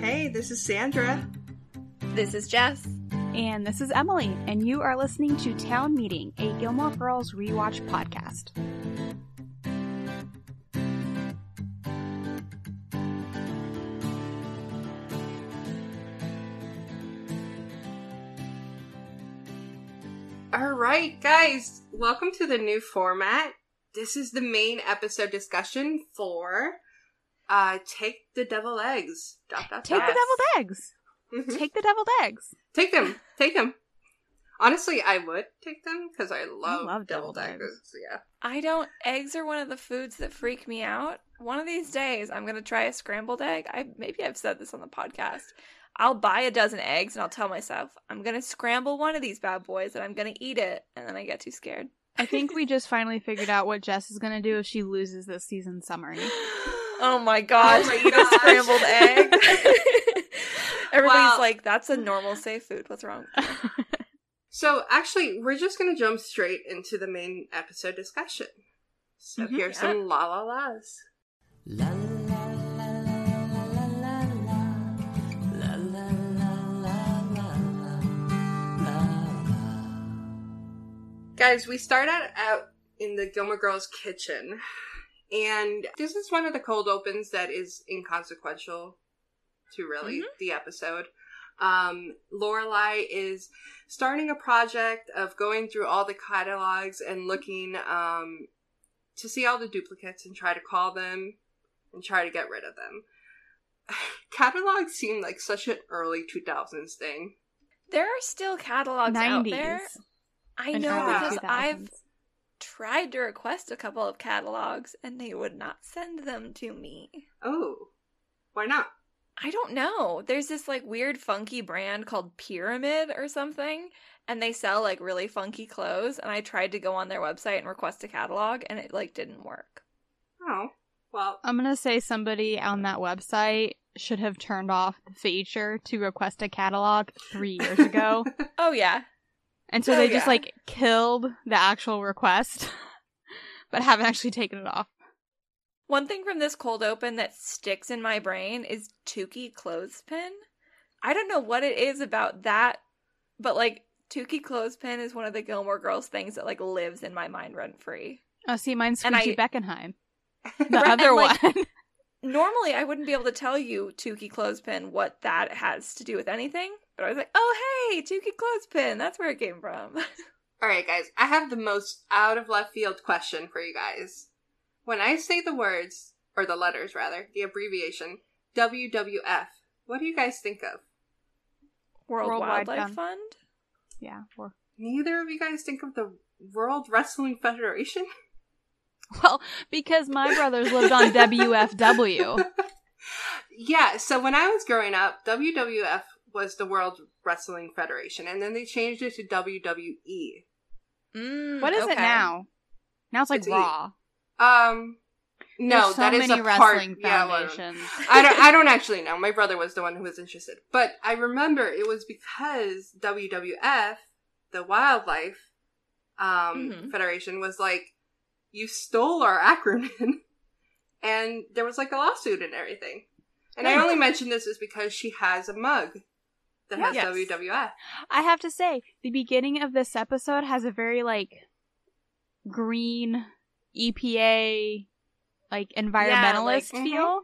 Hey, this is Sandra. This is Jess. And this is Emily, and you are listening to Town Meeting, a Gilmore Girls rewatch podcast. All right, guys, welcome to the new format. This is the main episode discussion for uh Take the Devil Eggs. Dot, dot, Take dot. the deviled eggs. Mhm. Take the deviled eggs. Take them. Take them. Honestly, I would take them because I love, love deviled deviled eggs. eggs. Yeah. I don't. Eggs are one of the foods that freak me out. One of these days, I'm gonna try a scrambled egg. I maybe I've said this on the podcast. I'll buy a dozen eggs and I'll tell myself I'm gonna scramble one of these bad boys and I'm gonna eat it, and then I get too scared. I think we just finally figured out what Jess is going to do if she loses this season summary. Oh my gosh! Oh my gosh. scrambled egg. Everybody's Wow. like, "That's a normal safe food." What's wrong? So actually, we're just gonna jump straight into the main episode discussion. So Mhm, here's yeah. some la la las. La la la la la la la la la la la la Guys, we start out, out in the Gilmore Girls kitchen, and this is one of the cold opens that is inconsequential to really the episode. Um, Lorelai is starting a project of going through all the catalogs and looking um, to see all the duplicates and try to call them and try to get rid of them. Catalogs seem like such an early 2000s thing. There are still catalogs out there. I know because I've 2000s. Tried to request a couple of catalogs and they would not send them to me. Oh, why not? I don't know. There's this like weird funky brand called Pyramid or something and they sell like really funky clothes and I tried to go on their website and request a catalog and it like didn't work. Oh, well, I'm going to say somebody on that website should have turned off the feature to request a catalog three years ago. Oh yeah. And so Oh, they just yeah. like killed the actual request, but haven't actually taken it off. One thing from this cold open that sticks in my brain is Tukey Clothespin. I don't know what it is about that, but like Tukey Clothespin is one of the Gilmore Girls things that like lives in my mind rent free. Oh, see, mine's And I- Beckenheim. The other like, one. Normally, I wouldn't be able to tell you Tukey Clothespin what that has to do with anything, but I was like, oh hey, Tukey Clothespin, that's where it came from. all right, guys, I have the most out of left field question for you guys. When I say the words, or the letters rather, the abbreviation, WWF, what do you guys think of? World Worldwide Wildlife Fund. Fund. yeah. Or, Neither of you guys think of the World Wrestling Federation? well, because my brothers lived on WFW. yeah, so when I was growing up, WWF was the World Wrestling Federation, and then they changed it to WWE. Mm, What is it now? Now it's like It's E. Raw. Um, no, There's so that is many a wrestling part. Yeah. I don't. I don't actually know. My brother was the one who was interested, but I remember it was because WWF, the Wildlife um, Mhm. Federation, was like, you stole our acronym, and there was like a lawsuit and everything. And I only mention this is because she has a mug that has Yes. WWF. I have to say, the beginning of this episode has a very like green EPA like environmentalist mhm. feel.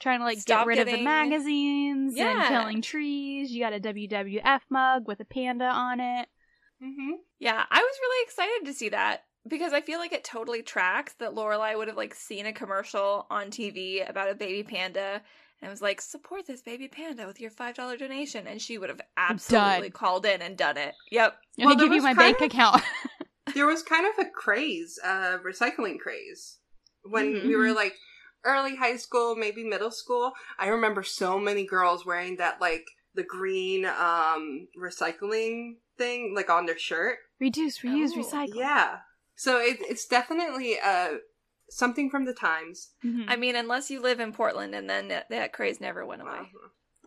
Trying to like Stop get rid of the magazines Yeah. and killing trees. You got a WWF mug with a panda on it. Mm-hmm. Yeah, I was really excited to see that because I feel like it totally tracks that Lorelai would have like seen a commercial on TV about a baby panda and was like, support this baby panda with your five dollar donation, and she would have absolutely called in and done it. Yep. Let Well, me give you my bank of- account. there was kind of a craze, uh, recycling craze when Mhm. we were like early high school, maybe middle school. I remember so many girls wearing that like the green um recycling thing like on their shirt. Reduce, reuse, Oh, recycle. Yeah. So it, it's definitely uh something from the times. Mhm. I mean, unless you live in Portland, and then that, that craze never went away.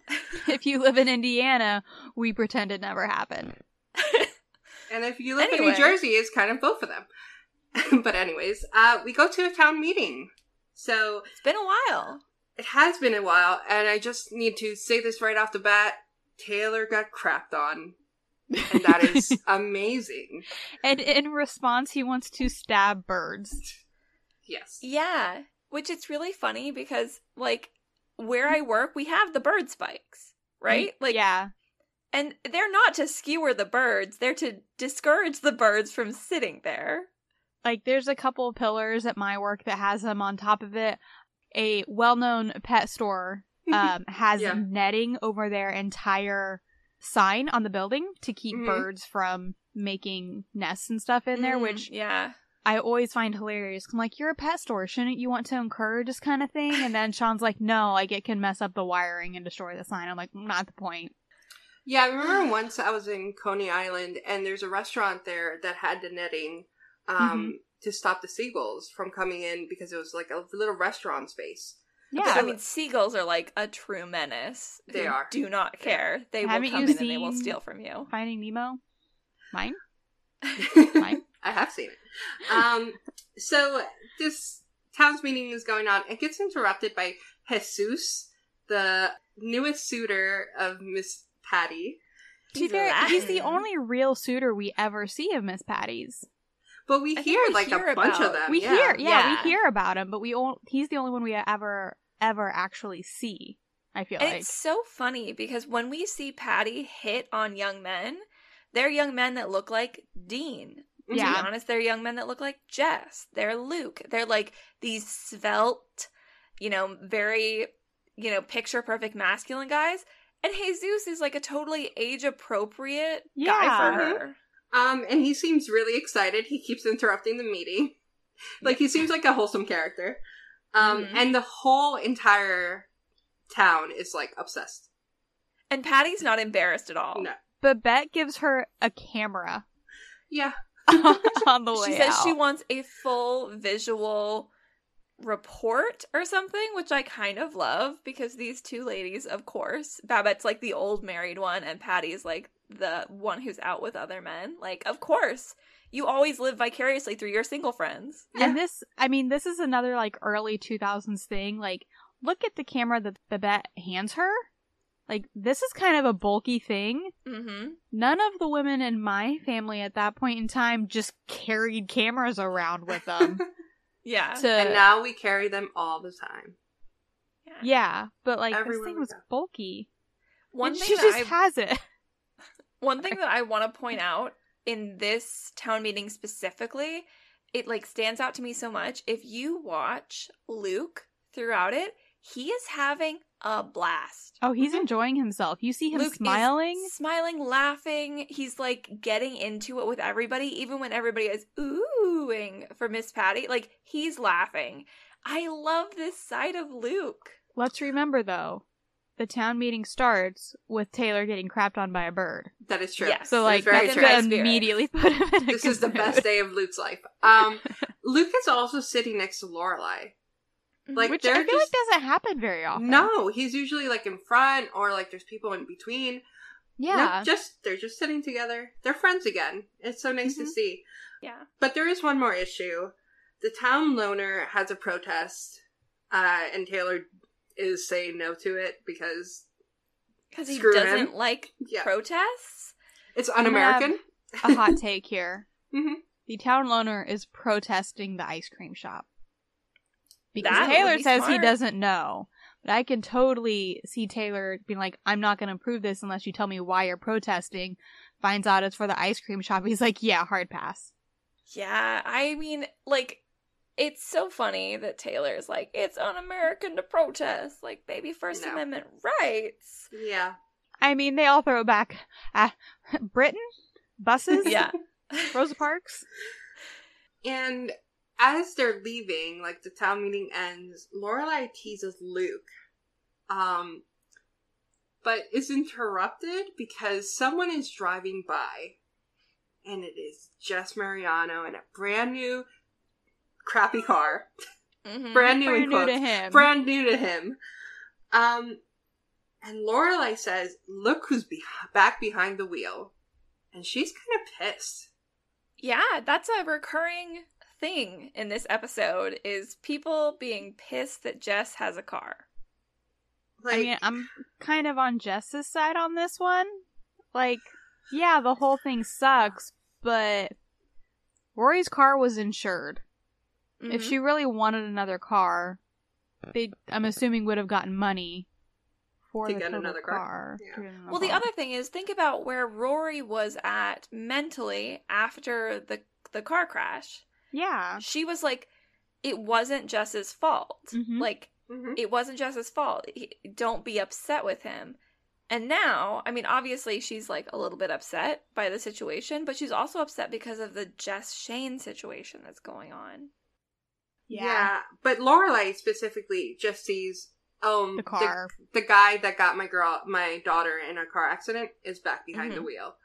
Uh-huh. if you live in Indiana, we pretend it never happened. And if you live in New Jersey, it's kind of both of them. but anyways, uh we go to a town meeting. So It's been a while. it has been a while, and I just need to say this right off the bat. Taylor got crapped on. And that is amazing. And in response, he wants to stab birds. Yes. Yeah, which it's really funny because like where I work, we have the bird spikes, right? Like yeah. And they're not to skewer the birds, they're to discourage the birds from sitting there. Like there's a couple of pillars at my work that has them on top of it. A well-known pet store um, has Yeah. netting over their entire sign on the building to keep Mhm. birds from making nests and stuff in there, Mm, which yeah. I always find hilarious. I'm like, you're a pet store. Shouldn't you want to encourage this kind of thing? And then Sean's like, no, like it can mess up the wiring and destroy the sign. I'm like, not the point. Yeah, I remember once I was in Coney Island, and there's a restaurant there that had the netting um, to stop the seagulls from coming in because it was like a little restaurant space. Yeah. I mean, seagulls are like a true menace. They who are. Do not care. They will Haven't come you in and they will steal from you. Finding Nemo? Mine. Mine? I have seen it. Um, so this town's meeting is going on. It gets interrupted by Jesus, the newest suitor of Miss Patty. He's fair, he's the only real suitor we ever see of Miss Patty's. But we I hear we like hear a bunch about- of them. We yeah. hear, yeah, Yeah. we hear about him, but we all, he's the only one we ever, ever actually see. I feel And like. it's so funny because when we see Patty hit on young men, they're young men that look like Dean. To Yeah. be honest, they're young men that look like Jess. They're Luke. They're like these svelte, you know, very, you know, picture perfect masculine guys. And Jesus is like a totally age appropriate guy for her. Um, and he seems really excited. He keeps interrupting the meeting. Like he seems like a wholesome character. Um, Mhm. and the whole entire town is like obsessed. And Patty's not embarrassed at all. No. Babette gives her a camera Yeah. on the way She says out. she wants a full visual report or something, which I kind of love because these two ladies, of course, Babette's like the old married one, and Patty's like the one who's out with other men. Like, of course, you always live vicariously through your single friends. Yeah. And this, I mean, this is another like early 2000s thing. Like, look at the camera that Babette hands her. Like, this is kind of a bulky thing. Mm-hmm. None of the women in my family at that point in time just carried cameras around with them. Yeah. to, and now we carry them all the time. yeah, but like, Everywhere this thing was go. bulky. One and thing she just I has it. One thing that I want to point out in this town meeting specifically, it like stands out to me so much. If you watch Luke throughout it, he is having a blast. Oh, he's Mhm. enjoying himself. You see him Luke is smiling. smiling, laughing. He's like getting into it with everybody, even when everybody is oohing for Miss Patty. Like he's laughing. I love this side of Luke. Let's remember though, the town meeting starts with Taylor getting crapped on by a bird. That is true. Yes. So That like is very that's in true. my gonna spirit. immediately put him in a This good is the mood. best day of Luke's life. Um, Luke is also sitting next to Lorelai. Like Which I feel just like doesn't happen very often. no, he's usually like in front or like there's people in between. Yeah. No, just they're just sitting together. They're friends again. It's so nice to Mhm. see. yeah. But there is one more issue. The town loner has a protest, uh, and Taylor is saying no to it because Because he doesn't like yeah, protests. it's un-American. a hot take here. Mhm. The town loner is protesting the ice cream shop. Because That Taylor be says he doesn't know. But I can totally see Taylor being like, I'm not going to approve this unless you tell me why you're protesting. Finds out it's for the ice cream shop. He's like, yeah, hard pass. Yeah, I mean, like, it's so funny that Taylor's like, it's un American to protest. Like, baby, First No. Amendment rights. Yeah, I mean, they all throw back. Uh, Britain? Buses? Yeah. Rosa Parks? and as they're leaving, like the town meeting ends, Lorelai teases Luke, um, but is interrupted because someone is driving by, and it is Jess Mariano in a brand new, crappy car, Mhm. brand new Brand new quotes, to him. brand new to him. Um, and Lorelai says, "Look who's be- back behind the wheel," and she's kind of pissed. Yeah, that's a recurring thing in this episode is people being pissed that Jess has a car. Like, I mean, I'm kind of on Jess's side on this one. Like, yeah, the whole thing sucks, but Rory's car was insured. If Mhm. she really wanted another car, they, I'm assuming, would have gotten money for To the get another car. Yeah. to get another Well, the other thing is, think about where Rory was at mentally after the the car crash. Yeah, She was like, it wasn't Jess's fault. Mhm. Like, mhm. it wasn't Jess's fault. He, don't be upset with him. And now, I mean, obviously, she's like a little bit upset by the situation, but she's also upset because of the Jess Shane situation that's going on. yeah. But Lorelai specifically just sees um the car. The, guy that got my girl, my daughter in a car accident, is back behind the Mhm. wheel.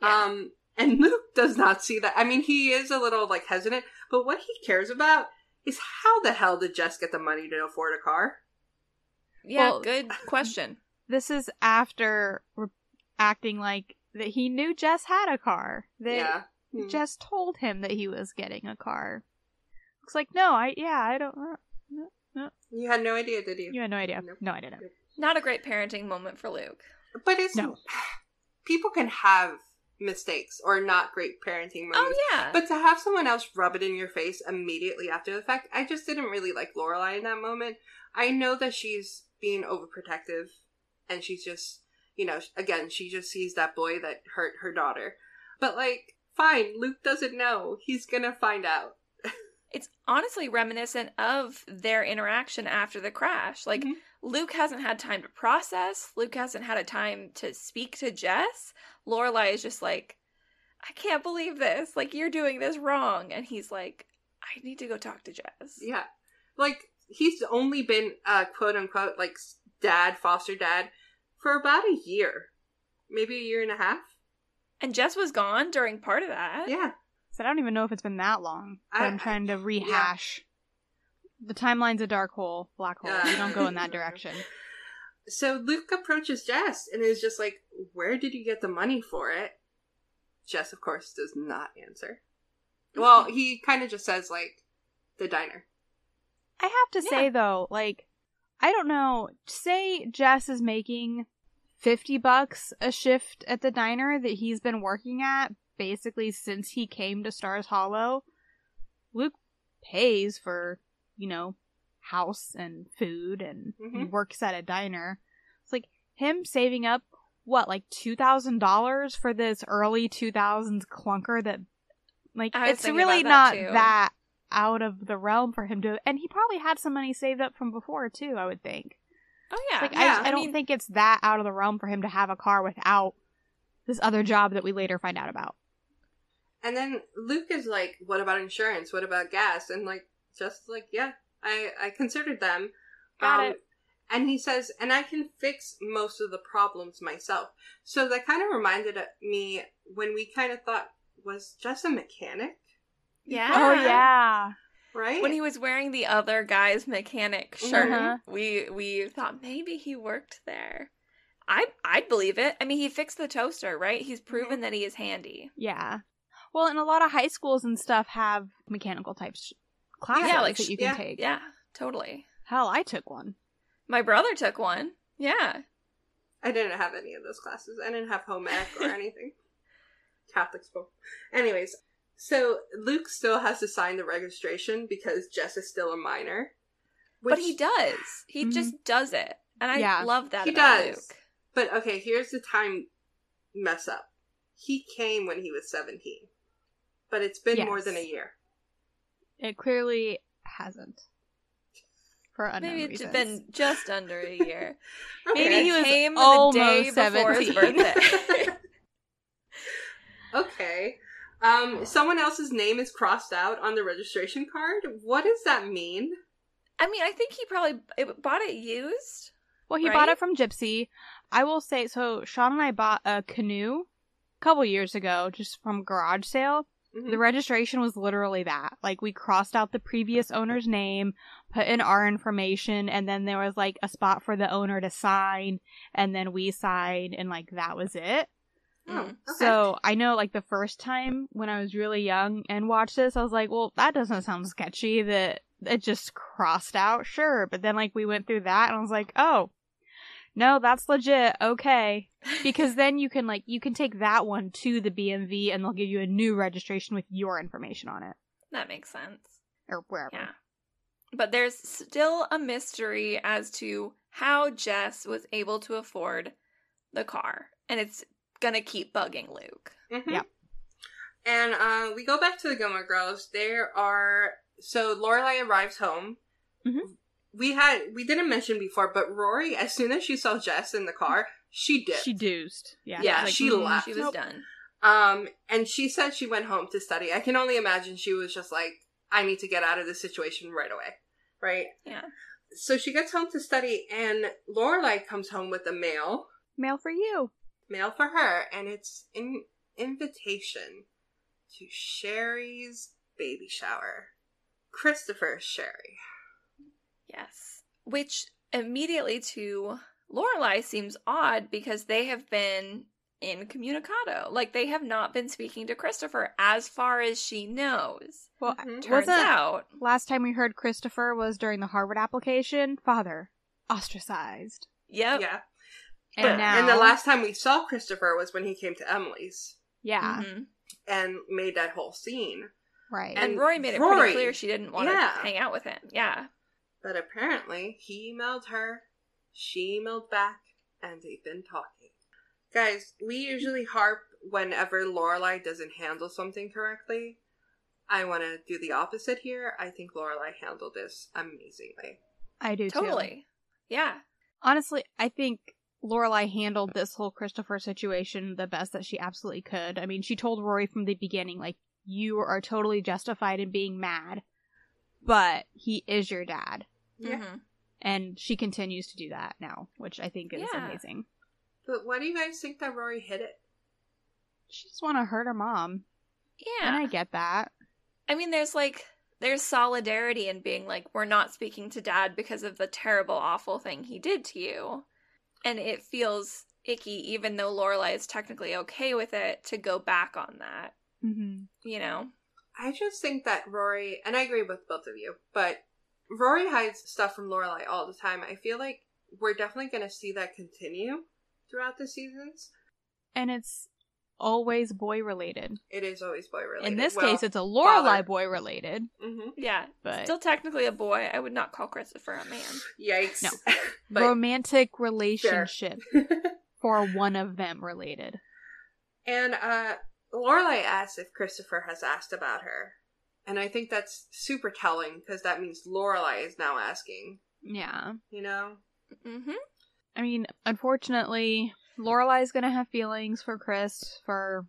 Yeah. Um, and Luke does not see that. I mean, he is a little like hesitant, but what he cares about is how the hell did Jess get the money to afford a car? Yeah, Well- good question. This is after re- acting like that he knew Jess had a car. That yeah. Hmm. Jess told him that he was getting a car. Looks like no, I yeah, I don't. Uh, You had no idea, did you? you had no idea. Nope. No, I didn't. Not a great parenting moment for Luke. But it's No. people can have mistakes or not great parenting moments. Oh, yeah. But to have someone else rub it in your face immediately after the fact, I just didn't really like Lorelai in that moment. I know that she's being overprotective, and she's just, you know, again, she just sees that boy that hurt her daughter. But like, fine, Luke doesn't know. He's gonna find out. it's honestly reminiscent of their interaction after the crash. Like Mhm. Luke hasn't had time to process. Luke hasn't had a time to speak to Jess. Lorelai is just like, I can't believe this. Like you're doing this wrong, and he's like, I need to go talk to Jess. Yeah, like he's only been uh, quote unquote like dad, foster dad, for about a year, maybe a year and a half. And Jess was gone during part of that. Yeah, So I don't even know if it's been that long. I- I'm trying to rehash. The timeline's a dark hole, black hole. Uh. you don't go in that direction. So Luke approaches Jess and is just like, Where did you get the money for it? Jess, of course, does not answer. Well, he kind of just says, like, the diner. I have to say though, like, I don't know. Say Jess is making fifty bucks a shift at the diner that he's been working at basically since he came to Stars Hollow. Luke pays for, you know, house and food, and he Mhm. works at a diner. It's like him saving up what, like two thousand dollars for this early two thousands clunker that, like, it's really about not that, too. that out of the realm for him to and he probably had some money saved up from before too i would think Oh yeah. like Yeah, I, I, don't mean, think it's that out of the realm for him to have a car without this other job that we later find out about And then Luke is like, What about insurance? What about gas? And, like, just like, Yeah, I, I considered them. Um, Got it. And he says, And I can fix most of the problems myself. So that kind of reminded me when we kind of thought, Was Jess a mechanic? Yeah. oh yeah Right? when he was wearing the other guy's mechanic shirt, Uh-huh. we we thought maybe he worked there. I I'd believe it. I mean, he fixed the toaster, right? He's proven that he is handy. yeah well and a lot of high schools and stuff have mechanical types classes Yeah, like that you yeah, can take Yeah, totally. hell i took one My brother took one. Yeah. I didn't have any of those classes. I didn't have home ec or anything. Catholic school. Anyways, so Luke still has to sign the registration because Jess is still a minor. but he does. He Mhm. just does it. And I Yeah. love that He about does. Luke. But okay, here's the time mess up. He came when he was 17. But it's been more than a year. It clearly hasn't for unknown Maybe it's reasons. been just under a year. Maybe Maybe he was came the almost day before his birthday. okay. Um, someone else's name is crossed out on the registration card. What does that mean? I mean, I think he probably it, bought it used. Well, he right? bought it from Gypsy. I will say, so Sean and I bought a canoe a couple years ago, just from garage sale. Mhm. The registration was literally that. Like, we crossed out the previous owner's name, put in our information, and then there was like a spot for the owner to sign, and then we signed, and like that was it. Oh, okay. So I know, like, the first time when I was really young and watched this, I was like, well, that doesn't sound sketchy that it just crossed out. Sure. But then, like, we went through that, and I was like, oh, no, that's legit. Okay. Because then you can like you can take that one to the BMV and they'll give you a new registration with your information on it that makes sense. or wherever. Yeah. But there's still a mystery as to how Jess was able to afford the car. And it's gonna keep bugging Luke. Mhm. Yep. And uh, we go back to the Gilmore Girls. There are so Lorelai arrives home. Mhm. We had we didn't mention before, but Rory, as soon as she saw Jess in the car, she did. She dozed. Yeah. Yeah, Like, she mm, left. She was nope. done. Um, and she said she went home to study. I can only imagine she was just like, I need to get out of this situation right away. Right? Yeah. So she gets home to study, and Lorelai comes home with a mail, Mail for you. mail for her, and it's an invitation to Sherry's baby shower. Christopher Sherry. Yes. Which immediately to Lorelai seems odd because they have been incommunicado. Like they have not been speaking to Christopher as far as she knows. Well, Mhm. Turns wasn't out last time we heard Christopher was during the Harvard application. Father ostracized, Yep. Yeah. and But- now and the last time we saw Christopher was when he came to Emily's yeah, Mhm. and made that whole scene. right. And, And Rory made it Rory- pretty clear she didn't want Yeah. to hang out with him. Yeah. But apparently, he emailed her, she emailed back, and they've been talking. Guys, we usually harp whenever Lorelai doesn't handle something correctly. I want to do the opposite here. I think Lorelai handled this amazingly. I do too. Totally. Yeah. Honestly, I think Lorelai handled this whole Christopher situation the best that she absolutely could. I mean, she told Rory from the beginning, like, you are totally justified in being mad, but he is your dad. Yeah. Mhm. And she continues to do that now, which I think is Yeah. amazing. But why do you guys think that Rory hit it? She just want to hurt her mom. Yeah. And I get that. I mean, there's like there's solidarity in being like we're not speaking to dad because of the terrible, awful thing he did to you, and it feels icky, even though Lorelai is technically okay with it, to go back on that. Mm-hmm. You know? I just think that Rory, and I agree with both of you, but Rory hides stuff from Lorelai all the time. I feel like we're definitely going to see that continue throughout the seasons. And it's always boy related. It is always boy related. In this Well, case, it's a Lorelai boy related. mhm. Yeah. But- still technically a boy. I would not call Christopher a man. Yikes. No. but, Romantic relationship for one of them related. and uh, Lorelai asks if Christopher has asked about her. And I think that's super telling because that means Lorelai is now asking, Yeah. you know? Mm-hmm. I mean, unfortunately, Lorelai's gonna have feelings for Chris for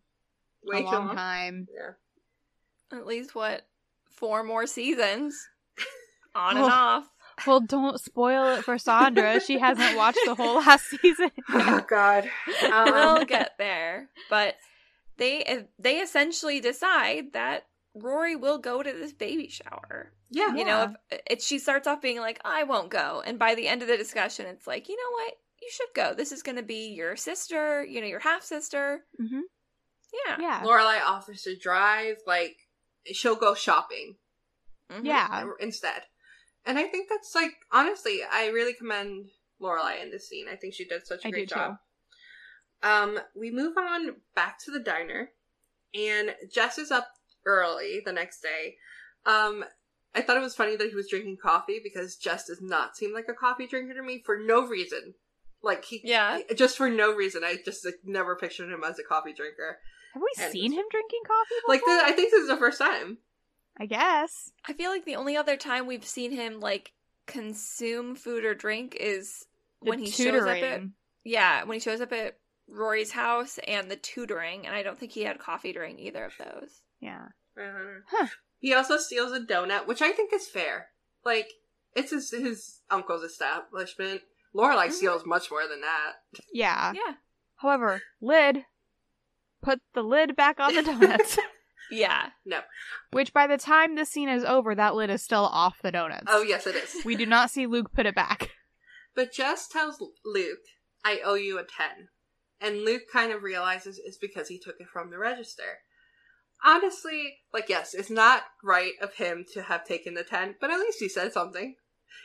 Way a long long. time. Yeah. At least what four more seasons, on Oh. and off. Well, don't spoil it for Sandra. she hasn't watched the whole last season. Oh, God. Um, we'll get there. But they they essentially decide that Rory will go to this baby shower. yeah. You know, if it, she starts off being like, "I won't go," and by the end of the discussion, it's like, you know what, you should go. This is going to be your sister, you know, your half sister. hmm Yeah, Yeah. Lorelai offers to drive, like, she'll go shopping Mhm. Yeah. instead. And I think that's, like, honestly, I really commend Lorelai in this scene. I think she did such a I great do, job. Um, we move on back to the diner, and Jess is up early the next day. Um, I thought it was funny that he was drinking coffee because Jess does not seem like a coffee drinker to me for no reason. Like he, Yeah. just for no reason. I just like, never pictured him as a coffee drinker. Have we And- seen him drinking coffee? Before? Like, the, I think this is the first time. I guess. I feel like the only other time we've seen him like consume food or drink is The when he shows up at yeah when he shows up at Rory's house and the tutoring, and I don't think he had coffee during either of those. Yeah. Uh, Huh. He also steals a donut, which I think is fair. Like, it's his, his uncle's establishment. Lorelai Mhm. steals much more than that. Yeah. Yeah, However, lid. Put the lid back on the donuts. yeah. No. Which by the time this scene is over, that lid is still off the donuts. Oh, yes, it is. We do not see Luke put it back. But Jess tells Luke, I owe you a 10. And Luke kind of realizes it's because he took it from the register. Honestly, like, yes, it's not right of him to have taken the 10, but at least he said something.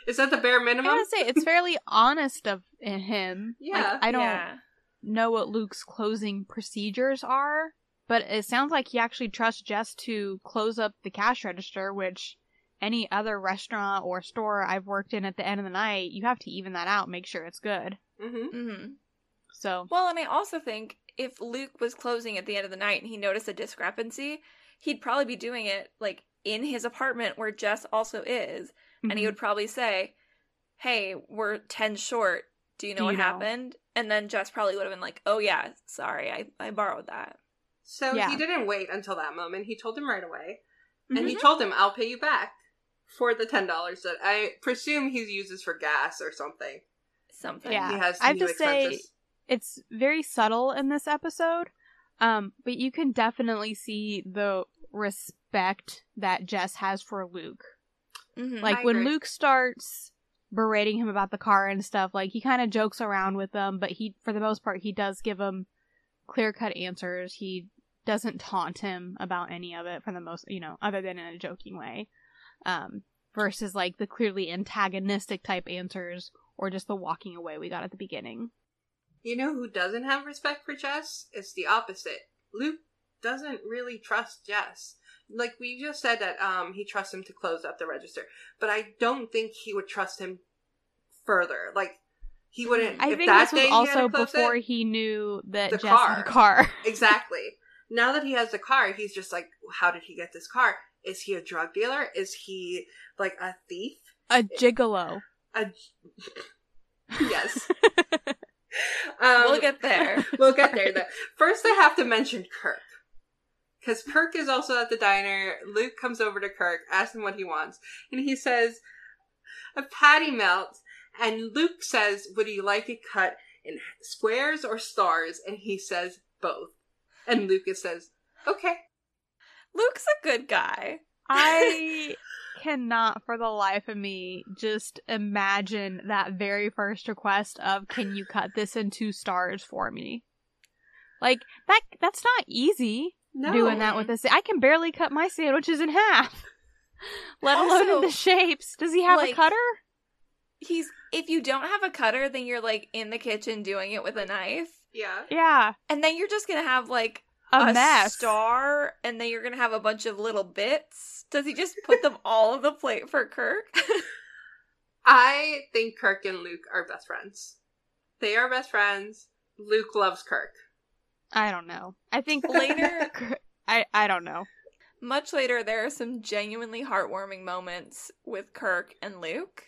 Is that the bare minimum? I minimum? gotta say, it's fairly honest of him. Like, Yeah. I don't Yeah. know what Luke's closing procedures are, but it sounds like he actually trusts Jess to close up the cash register, which any other restaurant or store I've worked in at the end of the night, you have to even that out, make sure it's good. hmm hmm So, Well, and I also think if Luke was closing at the end of the night and he noticed a discrepancy, he'd probably be doing it like in his apartment where Jess also is, and he mhm. would probably say, "Hey, we're ten short. Do you know Do what you know?" happened?" And then Jess probably would have been like, "Oh yeah, sorry, I I borrowed that." So Yeah. he didn't wait until that moment. He told him right away. And Mm-hmm. he told him, I'll pay you back for the $10 that I presume he uses for gas or something. Something. Yeah. He has I have new to say- expenses. It's very subtle in this episode, um, but you can definitely see the respect that Jess has for Luke. Mhm. Like I when agree. Luke starts berating him about the car and stuff, like he kind of jokes around with them, but he, for the most part, he does give him clear cut answers. He doesn't taunt him about any of it for the most, you know, other than in a joking way. Um, versus like the clearly antagonistic type answers or just the walking away we got at the beginning. You know who doesn't have respect for Jess? It's the opposite. Luke doesn't really trust Jess. Like we just said that um he trusts him to close up the register, but I don't think he would trust him further. Like he wouldn't. I if think that this was also before it- he knew that The Jess car. had a car. exactly. Now that he has the car, he's just like, how did he get this car? Is he a drug dealer? Is he like a thief? a gigolo. A yes. Um, we'll get there. we'll get there. Though. First, I have to mention Kirk. Because Kirk is also at the diner. Luke comes over to Kirk, asks him what he wants. And he says, a patty melt. And Luke says, would you like it cut in squares or stars? And he says, both. And Lucas says, okay. Luke's a good guy. I cannot for the life of me just imagine that very first request of can you cut this in two stars for me? Like that that's not easy No. doing that with a sa- I can barely cut my sandwiches in half. Let alone in the shapes. Does he have a cutter? He's if you don't have a cutter, then you're like in the kitchen doing it with a knife. Yeah. Yeah. And then you're just gonna have like A, mess. star, and then you're gonna have a bunch of little bits. Does he just put them all on the plate for Kirk? I think Kirk and Luke are best friends. They are best friends. Luke loves Kirk. I don't know. I think Later- I I don't know. Much later, there are some genuinely heartwarming moments with Kirk and Luke,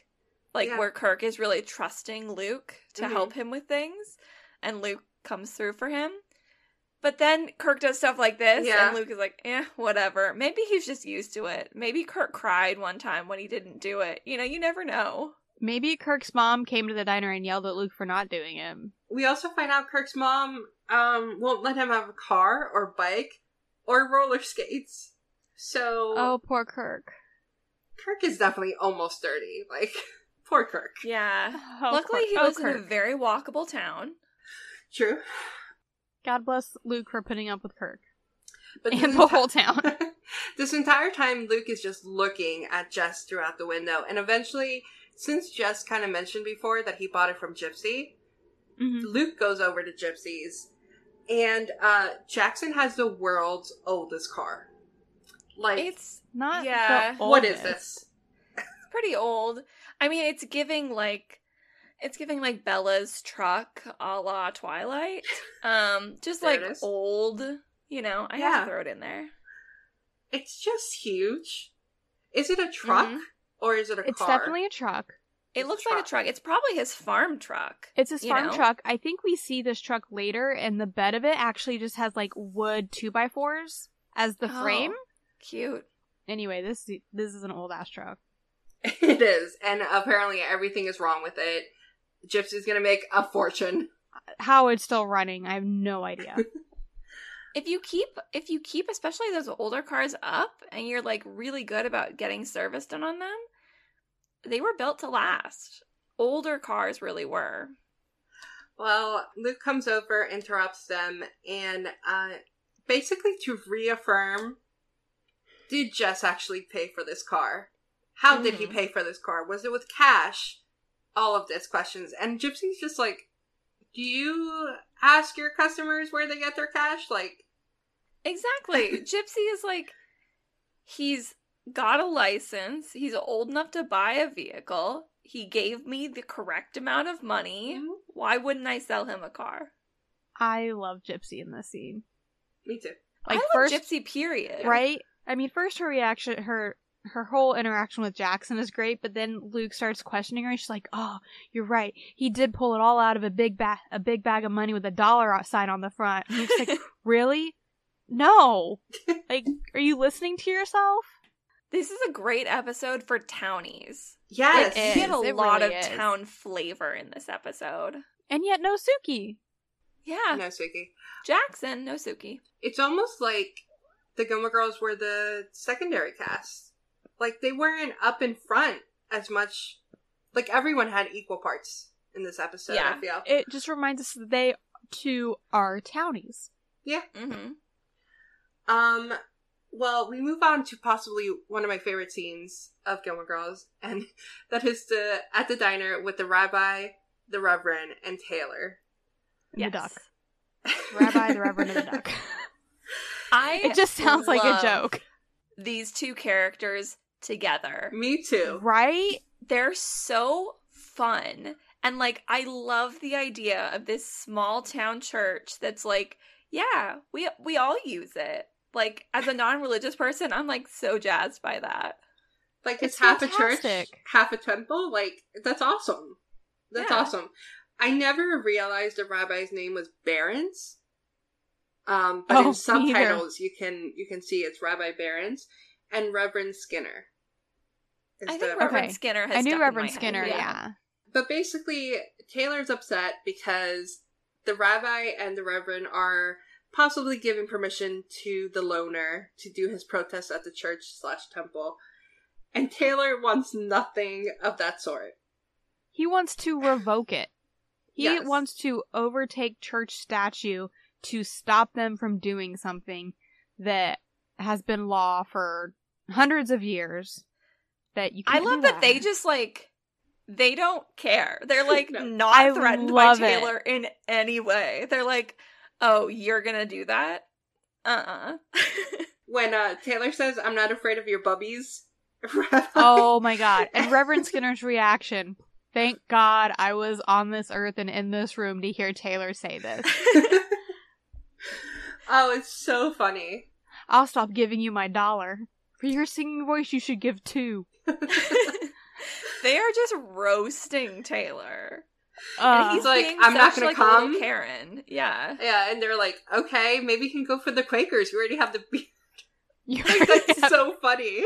like Yeah. where Kirk is really trusting Luke to Mhm. help him with things, and Luke comes through for him. But then Kirk does stuff like this, Yeah. and Luke is like, eh, whatever. Maybe he's just used to it. Maybe Kirk cried one time when he didn't do it. You know, you never know. Maybe Kirk's mom came to the diner and yelled at Luke for not doing it. We also find out Kirk's mom um won't let him have a car or bike or roller skates. So Oh, poor Kirk. Kirk is definitely almost 30. Like poor Kirk. Yeah. Oh, Luckily, poor- he oh, lives in a very walkable town. True. God bless Luke for putting up with Kirk But and the enti- whole town. this entire time Luke is just looking at Jess throughout the window and eventually since Jess kind of mentioned before that he bought it from Gypsy, Mhm. Luke goes over to Gypsy's, and uh, Jackson has the world's oldest car. Like, It's Not Yeah. the what is oldest. this? pretty old. I mean, it's giving like it's giving like Bella's truck a la Twilight. Um, just like old. You know, I have to throw it in there. It's just huge. Is it a truck Mhm. or is it a It's car? It's definitely a truck. It It's a looks like a truck. truck. It's probably his farm truck. It's his You farm know? truck. I think we see this truck later, and the bed of it actually just has like wood two by fours as the Oh, frame. Cute. Anyway, this this is an old ass truck. It is, and apparently everything is wrong with it. Gypsy's gonna make a fortune. How it's still running, I have no idea. If you keep if you keep especially those older cars up and you're like really good about getting service done on them, they were built to last. Older cars really were. Well, Luke comes over, interrupts them, and uh, basically to reaffirm did Jess actually pay for this car? How did he Mhm. pay for this car? Was it with cash? All of this questions. And Gypsy's just like, do you ask your customers where they get their cash? Like, Exactly. Gypsy is like, he's got a license. He's old enough to buy a vehicle. He gave me the correct amount of money. Mhm. Why wouldn't I sell him a car? I love Gypsy in this scene. me too. I love first, Gypsy, period. right? I mean, first her reaction, her her whole interaction with Jackson is great, but then Luke starts questioning her. and She's like, "Oh, you're right. He did pull it all out of a big bag, a big bag of money with a dollar sign on the front." And Luke's like, "Really? No. Like, are you listening to yourself?" This is a great episode for townies. Yes. It You get a. It lot really of is. town flavor in this episode. And yet, no Sookie. Yeah. No, Sookie. Jackson, no Sookie. It's almost like the Gilmore Girls were the secondary cast. Like they weren't up in front as much. Like everyone had equal parts in this episode. Yeah. I feel. It just reminds us that they too are townies. Yeah. Mm-hmm. Um. Well, we move on to possibly one of my favorite scenes of Gilmore Girls, and that is the at the diner with the rabbi, the Reverend, and Taylor. And Yes. The duck. Rabbi, the Reverend, and the duck. I It just sounds like a joke, These two characters together. Me too. right? They're so fun. And like I love the idea of this small town church that's like, yeah, we we all use it. Like as a non-religious person, I'm like so jazzed by that. Like it's, It's half a church, half a temple. Like that's awesome. That's Yeah. awesome. I never realized a rabbi's name was Barans. Um, but Oh, in me subtitles you can you can see it's Rabbi Barans and Reverend Skinner. Is I the- think Reverend Okay. Skinner has I knew stuck in Reverend head. Skinner, yeah. But basically, Taylor's upset because the rabbi and the reverend are possibly giving permission to the loner to do his protest at the church slash temple, and Taylor wants nothing of that sort. He wants to revoke it. He Yes. wants to overtake church statue to stop them from doing something that has been law for hundreds of years. That you I can't love do that they just like they don't care. They're like No. not I threatened by love it. Taylor in any way. They're like, "Oh, you're going to do that?" Uh-uh. When uh, Taylor says, "I'm not afraid of your bubbies," Oh my god. And Reverend Skinner's reaction. Thank God I was on this earth and in this room to hear Taylor say this. oh, it's so funny. I'll stop giving you my dollar. For your singing voice, you should give two. they are just roasting Taylor. Uh, and he's like, "I'm not such, gonna like, a little come." Karen. Yeah. Yeah, and they're like, "Okay, maybe you can go for the Quakers. You already have the." Be-. you Like, that's so funny.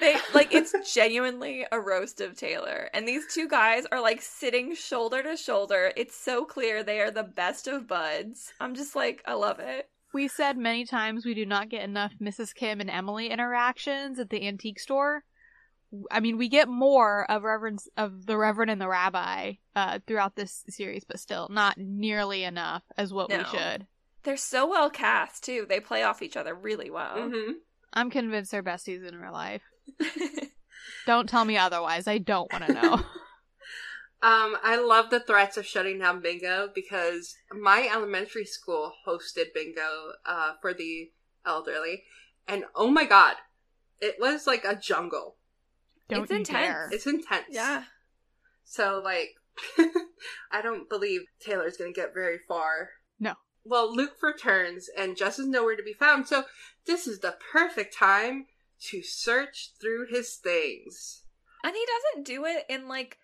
They like it's genuinely a roast of Taylor. And these two guys are like sitting shoulder to shoulder. It's so clear they are the best of buds. I'm just like, I love it. We said many times we do not get enough Mrs. Kim and Emily interactions at the antique store. I mean, we get more of Reverend of the Reverend and the Rabbi uh, throughout this series, but still not nearly enough as what No. we should. They're so well cast too. They play off each other really well. hmm I'm convinced they're besties in real life. Don't tell me otherwise. I don't want to know. Um, I love the threats of shutting down bingo because my elementary school hosted bingo uh, for the elderly, and oh my god, it was like a jungle. Don't It's intense. dare. It's intense. yeah. So like, I don't believe Taylor's gonna get very far. No. Well, Luke returns, and Jess is nowhere to be found. So this is the perfect time to search through his things. And he doesn't do it in like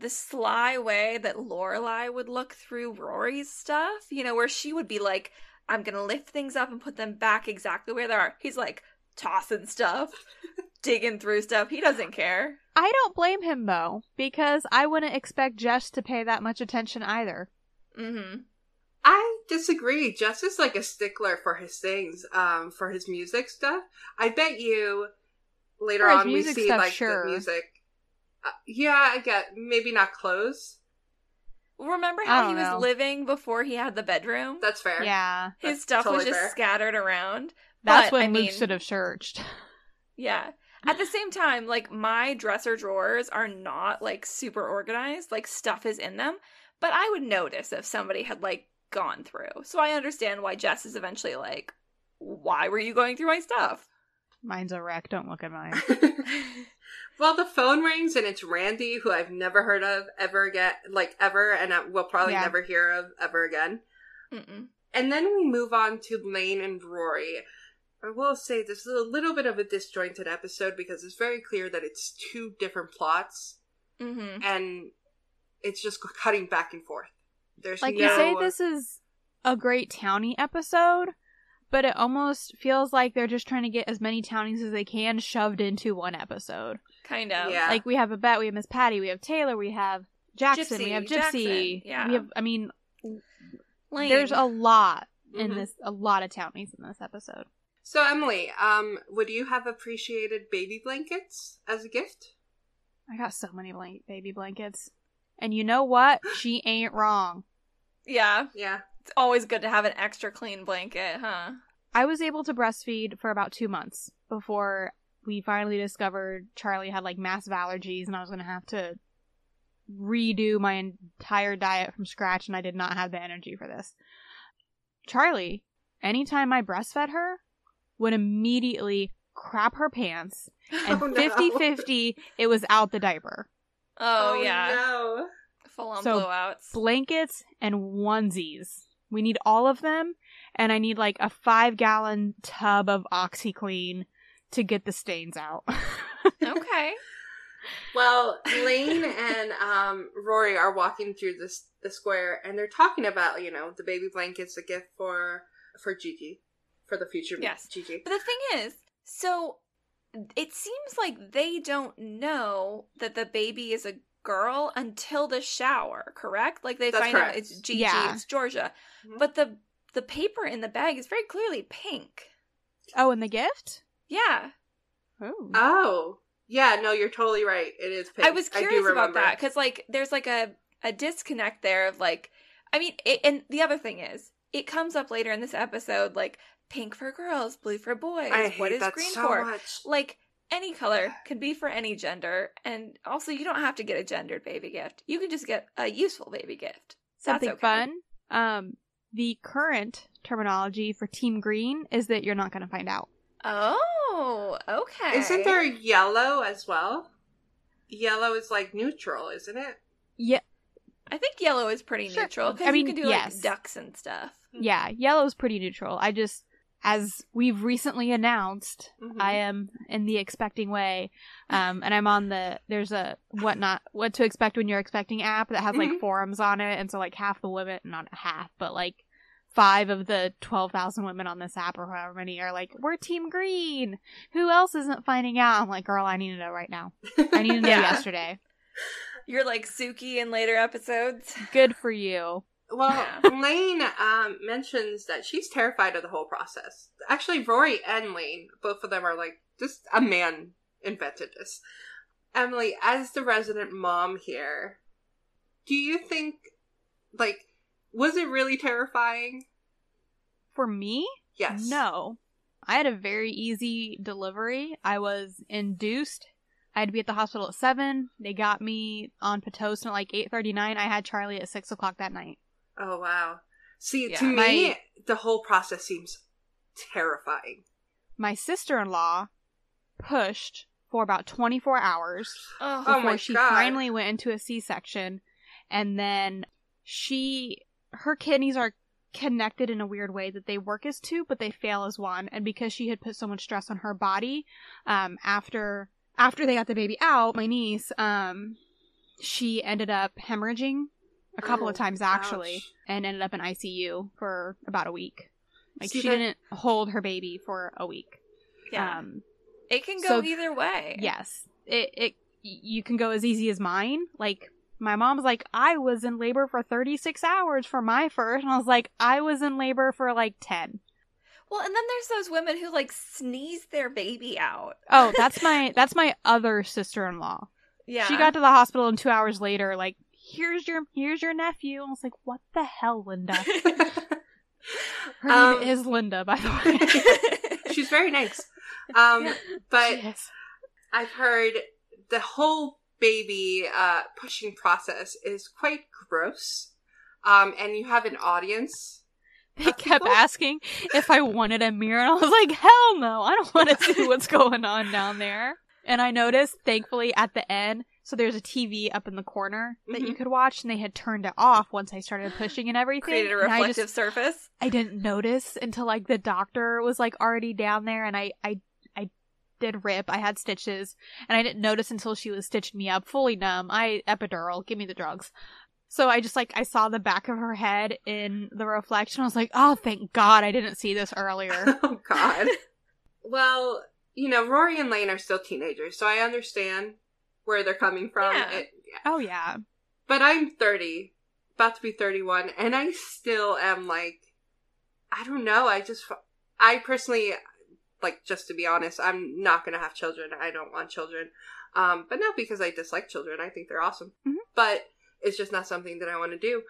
the sly way that Lorelai would look through Rory's stuff, you know, where she would be like, I'm gonna lift things up and put them back exactly where they are. He's like tossing stuff, digging through stuff. He doesn't care. I don't blame him though, because I wouldn't expect Jess to pay that much attention either. Mm-hmm. I disagree. Jess is like a stickler for his things, um, for his music stuff. I bet you later on we see stuff, like sure. the music. Uh, yeah, I get maybe not clothes. Remember how he don't was know. living before he had the bedroom? That's fair. Yeah, His That's stuff was just fair. scattered around. that's But, when I Luke mean- should have searched. Yeah. At the same time, like my dresser drawers are not like super organized, like stuff is in them, but I would notice if somebody had like gone through. So I understand why Jess is eventually like, why were you going through my stuff? Mine's a wreck. Don't look at mine. well, the phone rings and it's Randy, who I've never heard of ever again, like ever, and I will probably Yeah. never hear of ever again. Mm-mm. And then we move on to Lane and Rory. I will say this is a little bit of a disjointed episode because it's very clear that it's two different plots Mm-hmm. and it's just cutting back and forth. There's Like no, you say, this is a great townie episode, but it almost feels like they're just trying to get as many townies as they can shoved into one episode. Kind of. Yeah. Like we have Babette, we have Miss Patty, we have Taylor, we have Jackson, we have Gypsy. Jackson, yeah. We have I mean Lane. there's a lot in Mhm. this a lot of townies in this episode. So Emily, um, would you have appreciated baby blankets as a gift? I got so many blank baby blankets. And you know what? She ain't wrong. Yeah. Yeah. It's always good to have an extra clean blanket, huh? I was able to breastfeed for about two months before we finally discovered Charlie had like massive allergies and I was going to have to redo my entire diet from scratch and I did not have the energy for this. Charlie, anytime I breastfed her, would immediately crap her pants and Oh, no. 50 50 it was out the diaper. Oh, oh yeah. No. Full on So, blowouts. Blankets and onesies. We need all of them and I need like a five gallon tub of OxiClean to get the stains out. okay. Well, Lane and um, Rory are walking through this the square, and they're talking about you know the baby blankets, a gift for for Gigi, for the future Yes. Gigi. But the thing is, so it seems like they don't know that the baby is a girl until the shower, correct? Like they That's find out it's Gigi, Yeah. it's Georgia. Mhm. But the the paper in the bag is very clearly pink. oh, and the gift? Yeah. Oh. Oh, yeah, no, you're totally right. It is. Pink. I was do curious about that because like there's like a a disconnect there of like I mean it, and the other thing is it comes up later in this episode like pink for girls, blue for boys. I hate what is that green so for? much. Like any color could be for any gender, and also you don't have to get a gendered baby gift. You can just get a useful baby gift. That's Something okay. fun. Um, the current terminology for Team Green is that you're not going to find out. Oh, okay. Isn't there yellow as well? Yellow is like neutral, isn't it? Yeah, I think yellow is pretty Sure. neutral because I mean, you can do yes. like ducks and stuff. yeah. Yellow's pretty neutral. I just, as we've recently announced, Mhm. I am in the expecting way, um, and I'm on the there's a what not what to expect when you're expecting app that has like Mhm. forums on it, and so like half the women, not half, but like five of the twelve thousand women on this app or however many are like we're Team Green. Who else isn't finding out? I'm like, girl, I need to know right now. I need to know Yeah. yesterday. You're like Sookie in later episodes. Good for you. Well, Yeah. Lane um, mentions that she's terrified of the whole process. Actually, Rory and Lane, both of them are like, just a man invented this. Emily, as the resident mom here, do you think, like, was it really terrifying? For me, Yes. No. I had a very easy delivery. I was induced. I had to be at the hospital at seven. They got me on Pitocin at like eight thirty nine. I had Charlie at six o'clock that night. Oh, wow. See, Yeah. to me, My- the whole process seems terrifying. My sister in law pushed for about twenty four hours Oh, Oh before my she God. finally went into a C section, and then she her kidneys are connected in a weird way that they work as two but they fail as one and because she had put so much stress on her body um after after they got the baby out my niece um she ended up hemorrhaging a couple Oh, of times actually ouch. and ended up in ICU for about a week like she didn't hold her baby for a week yeah. um it can go so- either way. Yes. It it you can go as easy as mine. Like my mom's like, I was in labor for 36 hours for my first, and I was like, I was in labor for like 10. Well, and then there's those women who like sneeze their baby out. Oh, that's my that's my other sister-in-law. Yeah. She got to the hospital and 2 hours later like, here's your here's your nephew. I was like, what the hell, Linda? Her Um, name is Linda, by the way. She's very nice. Um, but I've heard the whole baby uh, pushing process is quite gross. Um, and you have an audience. They kept asking if I wanted a mirror, and I was like, hell no, I don't want to see what's going on down there. And I noticed, thankfully, at the end, so there's a TV up in the corner that you Mhm. could watch, and they had turned it off once I started pushing and everything. Created a and I reflective just- surface. I didn't notice until like the doctor was like already down there and I I did rip. I had stitches and I didn't notice until she was stitching me up fully numb. I epidural, give me the drugs. So I just like I saw the back of her head in the reflection. I was like, "Oh, thank God I didn't see this earlier." oh God. well, you know, Rory and Lane are still teenagers, so I understand where they're coming from. Yeah. It- yeah. oh yeah. But I'm 30, about to be 31, and I still am like, I don't know. I just, I personally, like, just to be honest, I'm not going to have children. I don't want children. Um, but not because I dislike children. I think they're awesome. Mhm. But it's just not something that I want to do.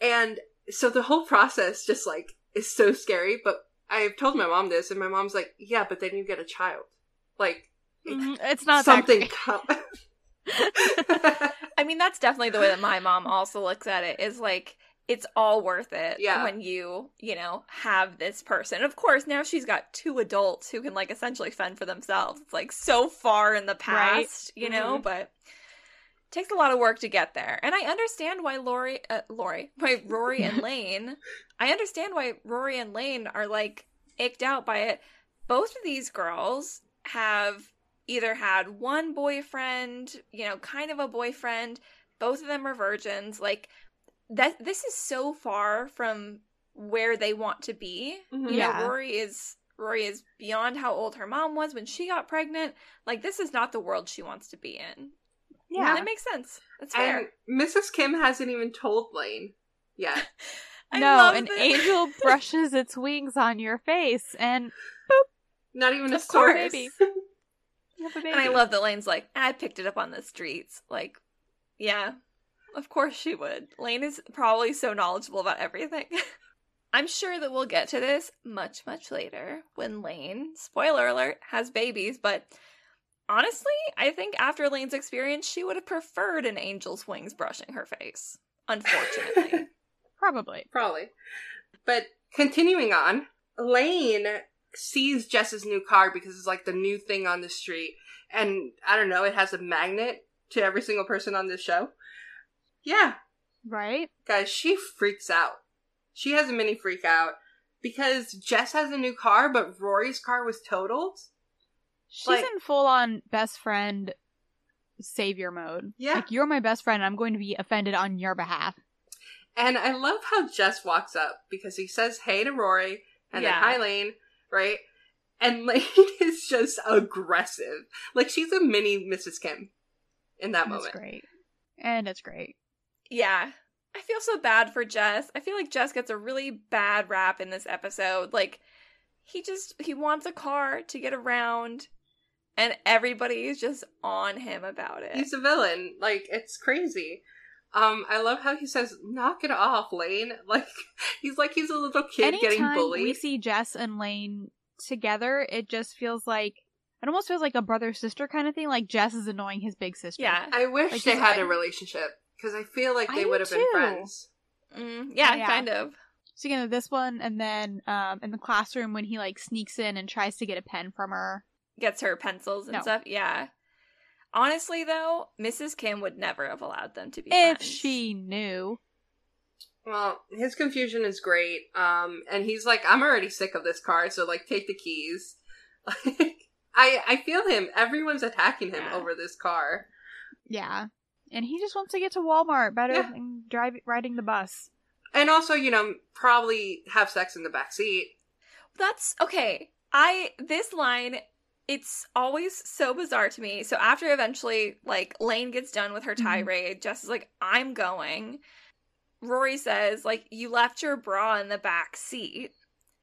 And so the whole process just like is so scary. But I've told my mom this, and my mom's like, yeah, but then you get a child. Like, Mhm, It's not something com- I mean, that's definitely the way that my mom also looks at it. Is like it's all worth it Yeah. when you, you know, have this person. Of course, now she's got two adults who can like essentially fend for themselves. It's like so far in the Right. past, you know, Mhm. but it takes a lot of work to get there. And I understand why Lori, uh, Lori, why Rory and Lane, I understand why Rory and Lane are like icked out by it. Both of these girls have either had one boyfriend, you know, kind of a boyfriend. Both of them are virgins. Like that this is so far from where they want to be. Mhm. You Yeah. know, Rory is Rory is beyond how old her mom was when she got pregnant. Like this is not the world she wants to be in. Yeah. That makes sense. That's fair. and Mrs. Kim hasn't even told Lane yet. I no, an that- angel brushes its wings on your face and Not even a Of course, source. baby. you have a baby. And I love that Lane's like, I picked it up on the streets. Like, yeah, of course she would. Lane is probably so knowledgeable about everything. I'm sure that we'll get to this much, much later when Lane, spoiler alert, has babies, but honestly, I think after Lane's experience, she would have preferred an angel's wings brushing her face. Unfortunately. Probably. Probably. But continuing on, Lane sees Jess's new car because it's like the new thing on the street. And I don't know, it has a magnet to every single person on this show. Yeah, Right? guys, she freaks out. She has a mini freak out because Jess has a new car, but Rory's car was totaled. She's Like- in full on best friend savior mode. Yeah. Like you're my best friend, and I'm going to be offended on your behalf. And I love how Jess walks up because he says hey to Rory and Yeah. then hi Lane, right? And Lane is just aggressive. Like she's a mini Mrs. Kim in that That's moment. great. And it's great. Yeah. I feel so bad for Jess. I feel like Jess gets a really bad rap in this episode. Like he just he wants a car to get around and everybody is just on him about it. He's a villain. Like it's crazy. Um, I love how he says, "Knock it off, Lane." Like he's like he's a little kid getting bullied. we see Jess and Lane together, it just feels like it almost feels like a brother sister kind of thing. Like Jess is annoying his big sister. yeah. I wish Like, they had like- a relationship because I feel like they would have been friends. Mm, yeah, Yeah. kind of. So again, you know, this one, and then um, in the classroom when he like sneaks in and tries to get a pen from her. Gets her pencils and No. stuff. Yeah. Honestly though, Mrs. Kim would never have allowed them to be If friends. she knew. Well, his confusion is great. Um, and he's like, I'm already sick of this car, so like, take the keys. Like, I I feel him. Everyone's attacking him Yeah. over this car. Yeah. And he just wants to get to Walmart better Yeah. than driving riding the bus. And also, you know, probably have sex in the back seat. That's okay. I this line it's always so bizarre to me. So after eventually like Lane gets done with her Mhm. tirade, Jess is like I'm going. Rory says like you left your bra in the back seat.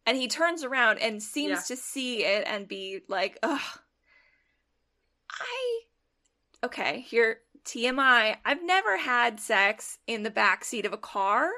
And he turns around and seems Yeah. to see it and be like, "Ugh. I Okay, here TMI. I've never had sex in the back seat of a car.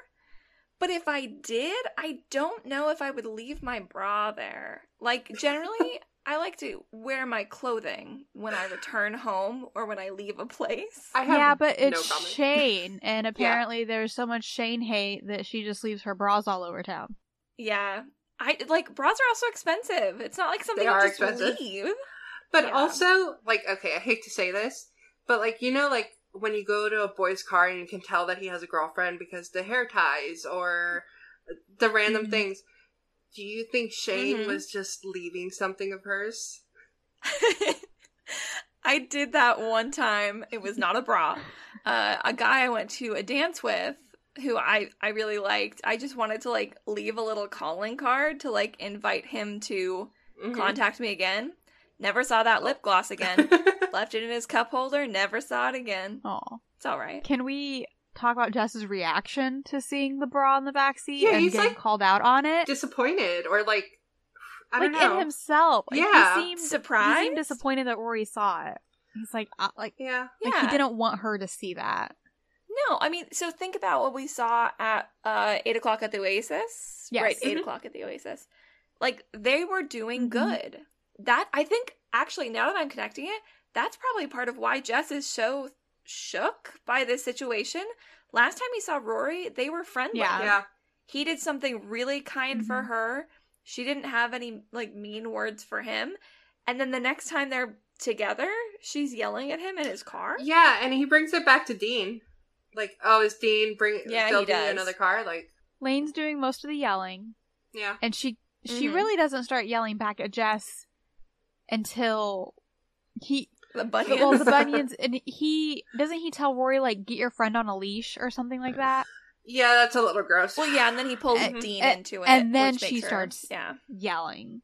But if I did, I don't know if I would leave my bra there. Like, generally, I like to wear my clothing when I return home or when I leave a place. I have Yeah, but it's comment. Shane, and apparently there's so much Shane hate that she just leaves her bras all over town. Yeah. I like bras are also expensive. It's not like something They you are just expensive. leave. But Yeah. also, like, okay, I hate to say this, but like, you know, like when you go to a boy's car and you can tell that he has a girlfriend because the hair ties or the random Mm-hmm. Mhm. things. Do you think Shane Mhm. was just leaving something of hers? I did that one time. It was not a bra. Uh, a guy I went to a dance with who I I really liked. I just wanted to like leave a little calling card to like invite him to Mhm. contact me again. Never saw that lip gloss again. Left it in his cup holder. Never saw it again. Oh, It's all right. can we talk about Jess's reaction to seeing the bra in the backseat Yeah, and he's, getting like, called out on it? Disappointed or like, I don't like know. in himself. Like, Yeah. he seemed Surprised? He seemed disappointed that Rory saw it. He's like, uh, like, yeah. like Yeah. he didn't want her to see that. No, I mean, so think about what we saw at uh eight o'clock at the Oasis. Yes. Right, 8 Mhm. o'clock at the Oasis. Like they were doing Mhm. good. That I think actually now that I'm connecting it, that's probably part of why Jess is so shook by this situation. Last time he saw Rory, they were friendly. Yeah. Yeah. He did something really kind for Mhm. her. She didn't have any like mean words for him. And then the next time they're together, she's yelling at him in his car. Yeah, and he brings it back to Dean. Like, oh, is Dean bring Yeah, building he you does. another car? Like, Lane's doing most of the yelling, yeah. and she she Mhm. really doesn't start yelling back at Jess until he The bunions. well the bunions and he doesn't he tell Rory like get your friend on a leash or something like that. Yeah, that's a little gross. Well, yeah, and then he pulls And- Dean and- into it, and then she makes her- starts- Yeah, yelling.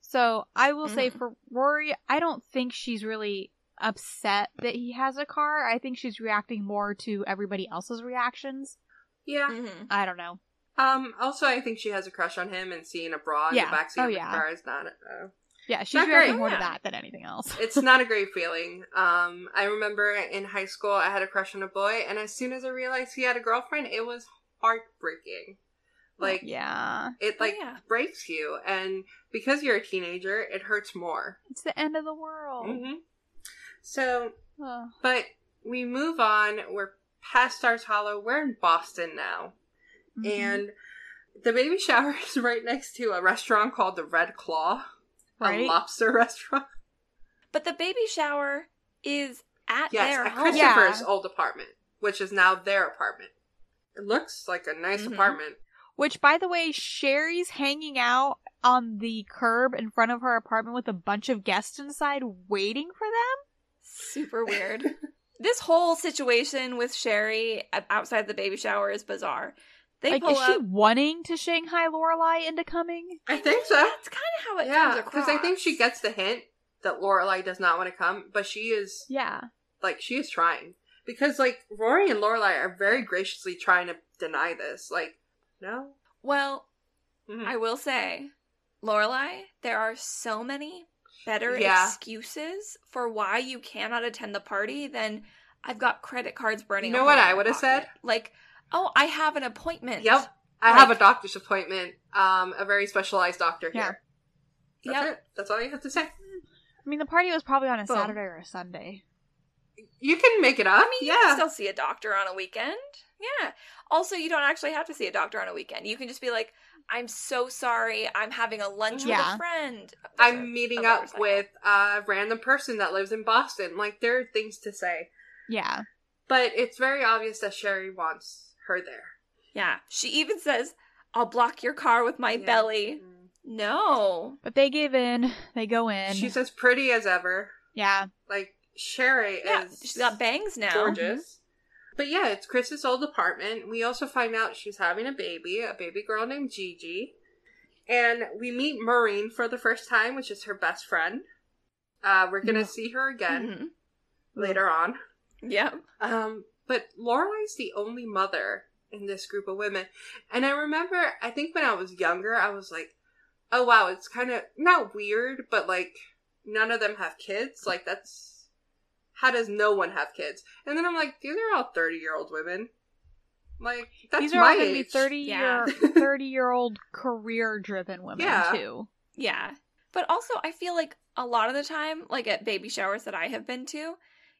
So I will say Mhm. for Rory, I don't think she's really upset that he has a car. I think she's reacting more to everybody else's reactions. Yeah. Mhm. I don't know. Um. Also, I think she has a crush on him, and seeing a bra in Yeah. the backseat Oh, of the yeah. car is not. Uh, Yeah, she's Not reacting great. more to that than anything else. it's not a great feeling. Um. I remember in high school, I had a crush on a boy, and as soon as I realized he had a girlfriend, it was heartbreaking. Like, yeah, it like Oh, yeah. breaks you, and because you're a teenager, it hurts more. it's the end of the world. hmm So, Ugh. but we move on. We're past Stars Hollow. We're in Boston now. Mhm. and the baby shower is right next to a restaurant called the Red Claw, a lobster restaurant. But the baby shower is at Yes, their at home. Christopher's Yeah. old apartment, which is now their apartment. It looks like a nice Mhm. apartment. Which, by the way, Sherry's hanging out on the curb in front of her apartment with a bunch of guests inside waiting for them. Super weird. this whole situation with Sherry outside the baby shower is bizarre. They like, pull is she wanting to Shanghai Lorelai into coming? I think so. That's kind of how it Yeah, comes across. because I think she gets the hint that Lorelai does not want to come, but she is Yeah. like she is trying because like Rory and Lorelai are very graciously trying to deny this. Like, no. Well, Mhm. I will say, Lorelai, there are so many better Yeah. excuses for why you cannot attend the party than I've got credit cards burning. You know what I would've said? Like, oh, I have an appointment. Yep. I Like- have a doctor's appointment. Um, a very specialized doctor Yeah. here. That's Yep. it. That's all you have to say. I mean, the party was probably on a Boom. Saturday or a Sunday. You can make it up. I mean, you yeah. can still see a doctor on a weekend. Yeah. Also, you don't actually have to see a doctor on a weekend. You can just be like, I'm so sorry. I'm having a lunch with a friend. I'm meeting a up motorcycle. with a random person that lives in Boston. Like there are things to say, Yeah. but it's very obvious that Sherry wants her there. Yeah. She even says, I'll block your car with my Yeah. belly. Mm. No. But they give in. They go in. She's as pretty as ever. yeah. Like Sherry Yeah. is She's got bangs now. gorgeous. But yeah, it's Chris's old apartment. We also find out she's having a baby, a baby girl named Gigi. And we meet Maureen for the first time, which is her best friend. Uh, we're gonna Yeah. see her again Mhm. later on. Yep. Um, but Lorelai's the only mother in this group of women. And I remember, I think when I was younger, I was like, oh wow, it's kind of not weird, but like none of them have kids. Like that's how does no one have kids? And then I'm like, these are all thirty year old women. Like that's These are my all going to be 30 Yeah. year 30 year old career driven women Yeah. too. Yeah. But also, I feel like a lot of the time, like at baby showers that I have been to,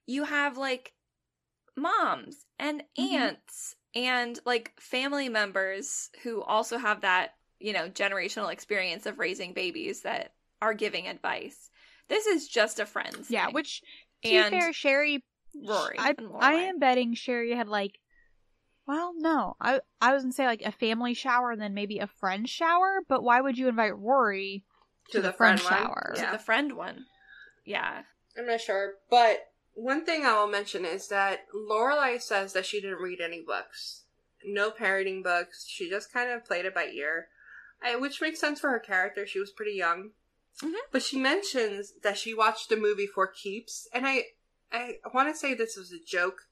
you have like moms and Mhm. aunts and like family members who also have that, you know, generational experience of raising babies that are giving advice. This is just a friend's Yeah, thing. which to and be fair, Sherry Rory I I am betting Sherry had like well, no. I I was gonna say like a family shower and then maybe a friend shower, but why would you invite Rory to, the, friend, one. shower? to Yeah. the friend one. Yeah. I'm not sure, but one thing I will mention is that Lorelai says that she didn't read any books, no parroting books. She just kind of played it by ear, I, which makes sense for her character. She was pretty young, Mhm. but she mentions that she watched the movie for keeps, and I I want to say this was a joke,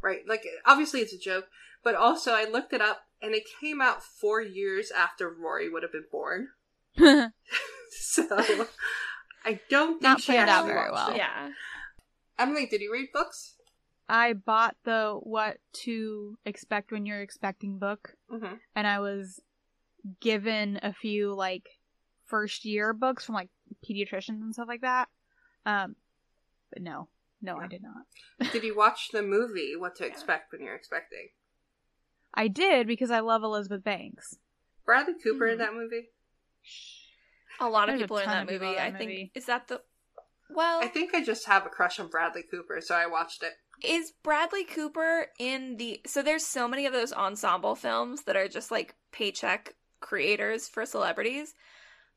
right? Like obviously it's a joke, but also I looked it up, and it came out four years after Rory would have been born. So I don't think Not she planned out very well. it. Yeah. Emily, did you read books? I bought the What to Expect When You're Expecting book, Mm-hmm. and I was given a few like first year books from like pediatricians and stuff like that. Um, but no, no, I did not. Did you watch the movie What to Expect When You're Expecting? I did because I love Elizabeth Banks. Bradley Cooper in Mhm. that movie? A lot of There's people are in that movie. in I that think is that the well I think I just have a crush on Bradley Cooper, so I watched it. is Bradley Cooper in the so there's so many of those ensemble films that are just like paycheck creators for celebrities.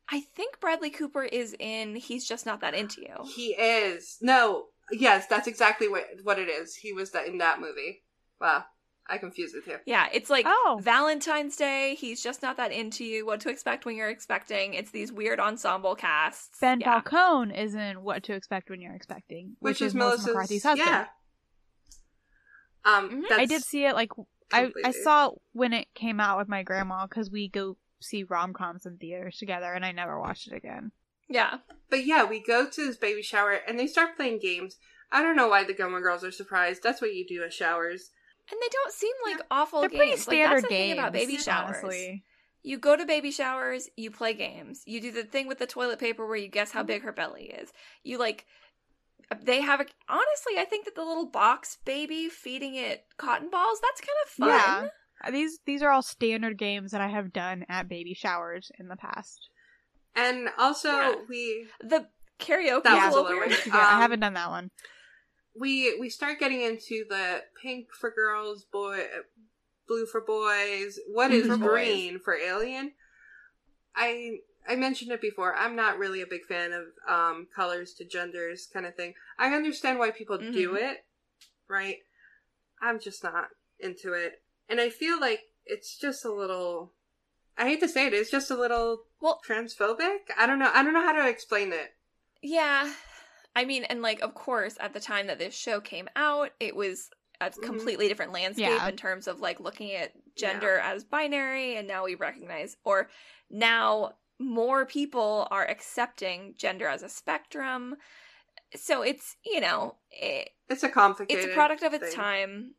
I think Bradley Cooper is in He's Just Not That Into You. He is. No, yes, that's exactly what what it is. He was that in that movie. Wow, I confused the two. Yeah, it's like Oh. Valentine's Day, He's Just Not That Into You, What to Expect When You're Expecting. It's these weird ensemble casts. Ben yeah. Falcone is in What to Expect When You're Expecting, which, is, Melissa McCarthy's husband. Yeah. Um, Mhm. I did see it like I I saw it when it came out with my grandma because we go see rom coms in theaters together, and I never watched it again. Yeah. But yeah, we go to this baby shower and they start playing games. I don't know why the Gilmore Girls are surprised. That's what you do at showers. And they don't seem like awful They're games. pretty like, standard that's the games thing about baby showers. honestly. You go to baby showers, you play games. You do the thing with the toilet paper where you guess Mm-hmm. how big her belly is. You like they have a honestly, I think that the little box baby feeding it cotton balls, that's kind of fun. Yeah. Uh, These these are all standard games that I have done at baby showers in the past. And also Yeah. we The karaoke That is was a a little little weird. weird. Yeah, I Um, haven't done that one. We we start getting into the pink for girls, boy, blue for boys. What is For boys. green for alien? I I mentioned it before. I'm not really a big fan of um colors to genders kind of thing. I understand why people do Mhm. it, right? I'm just not into it, and I feel like it's just a little. I hate to say it, it's just a little Well, transphobic. I don't know. I don't know how to explain it. Yeah. I mean, and like, of course, at the time that this show came out, it was a Mhm. completely different landscape Yeah. in terms of like looking at gender as binary, and now we recognize, or now more people are accepting gender as a spectrum. So it's, you know, it, It's a complicated. it's a product of its thing. time.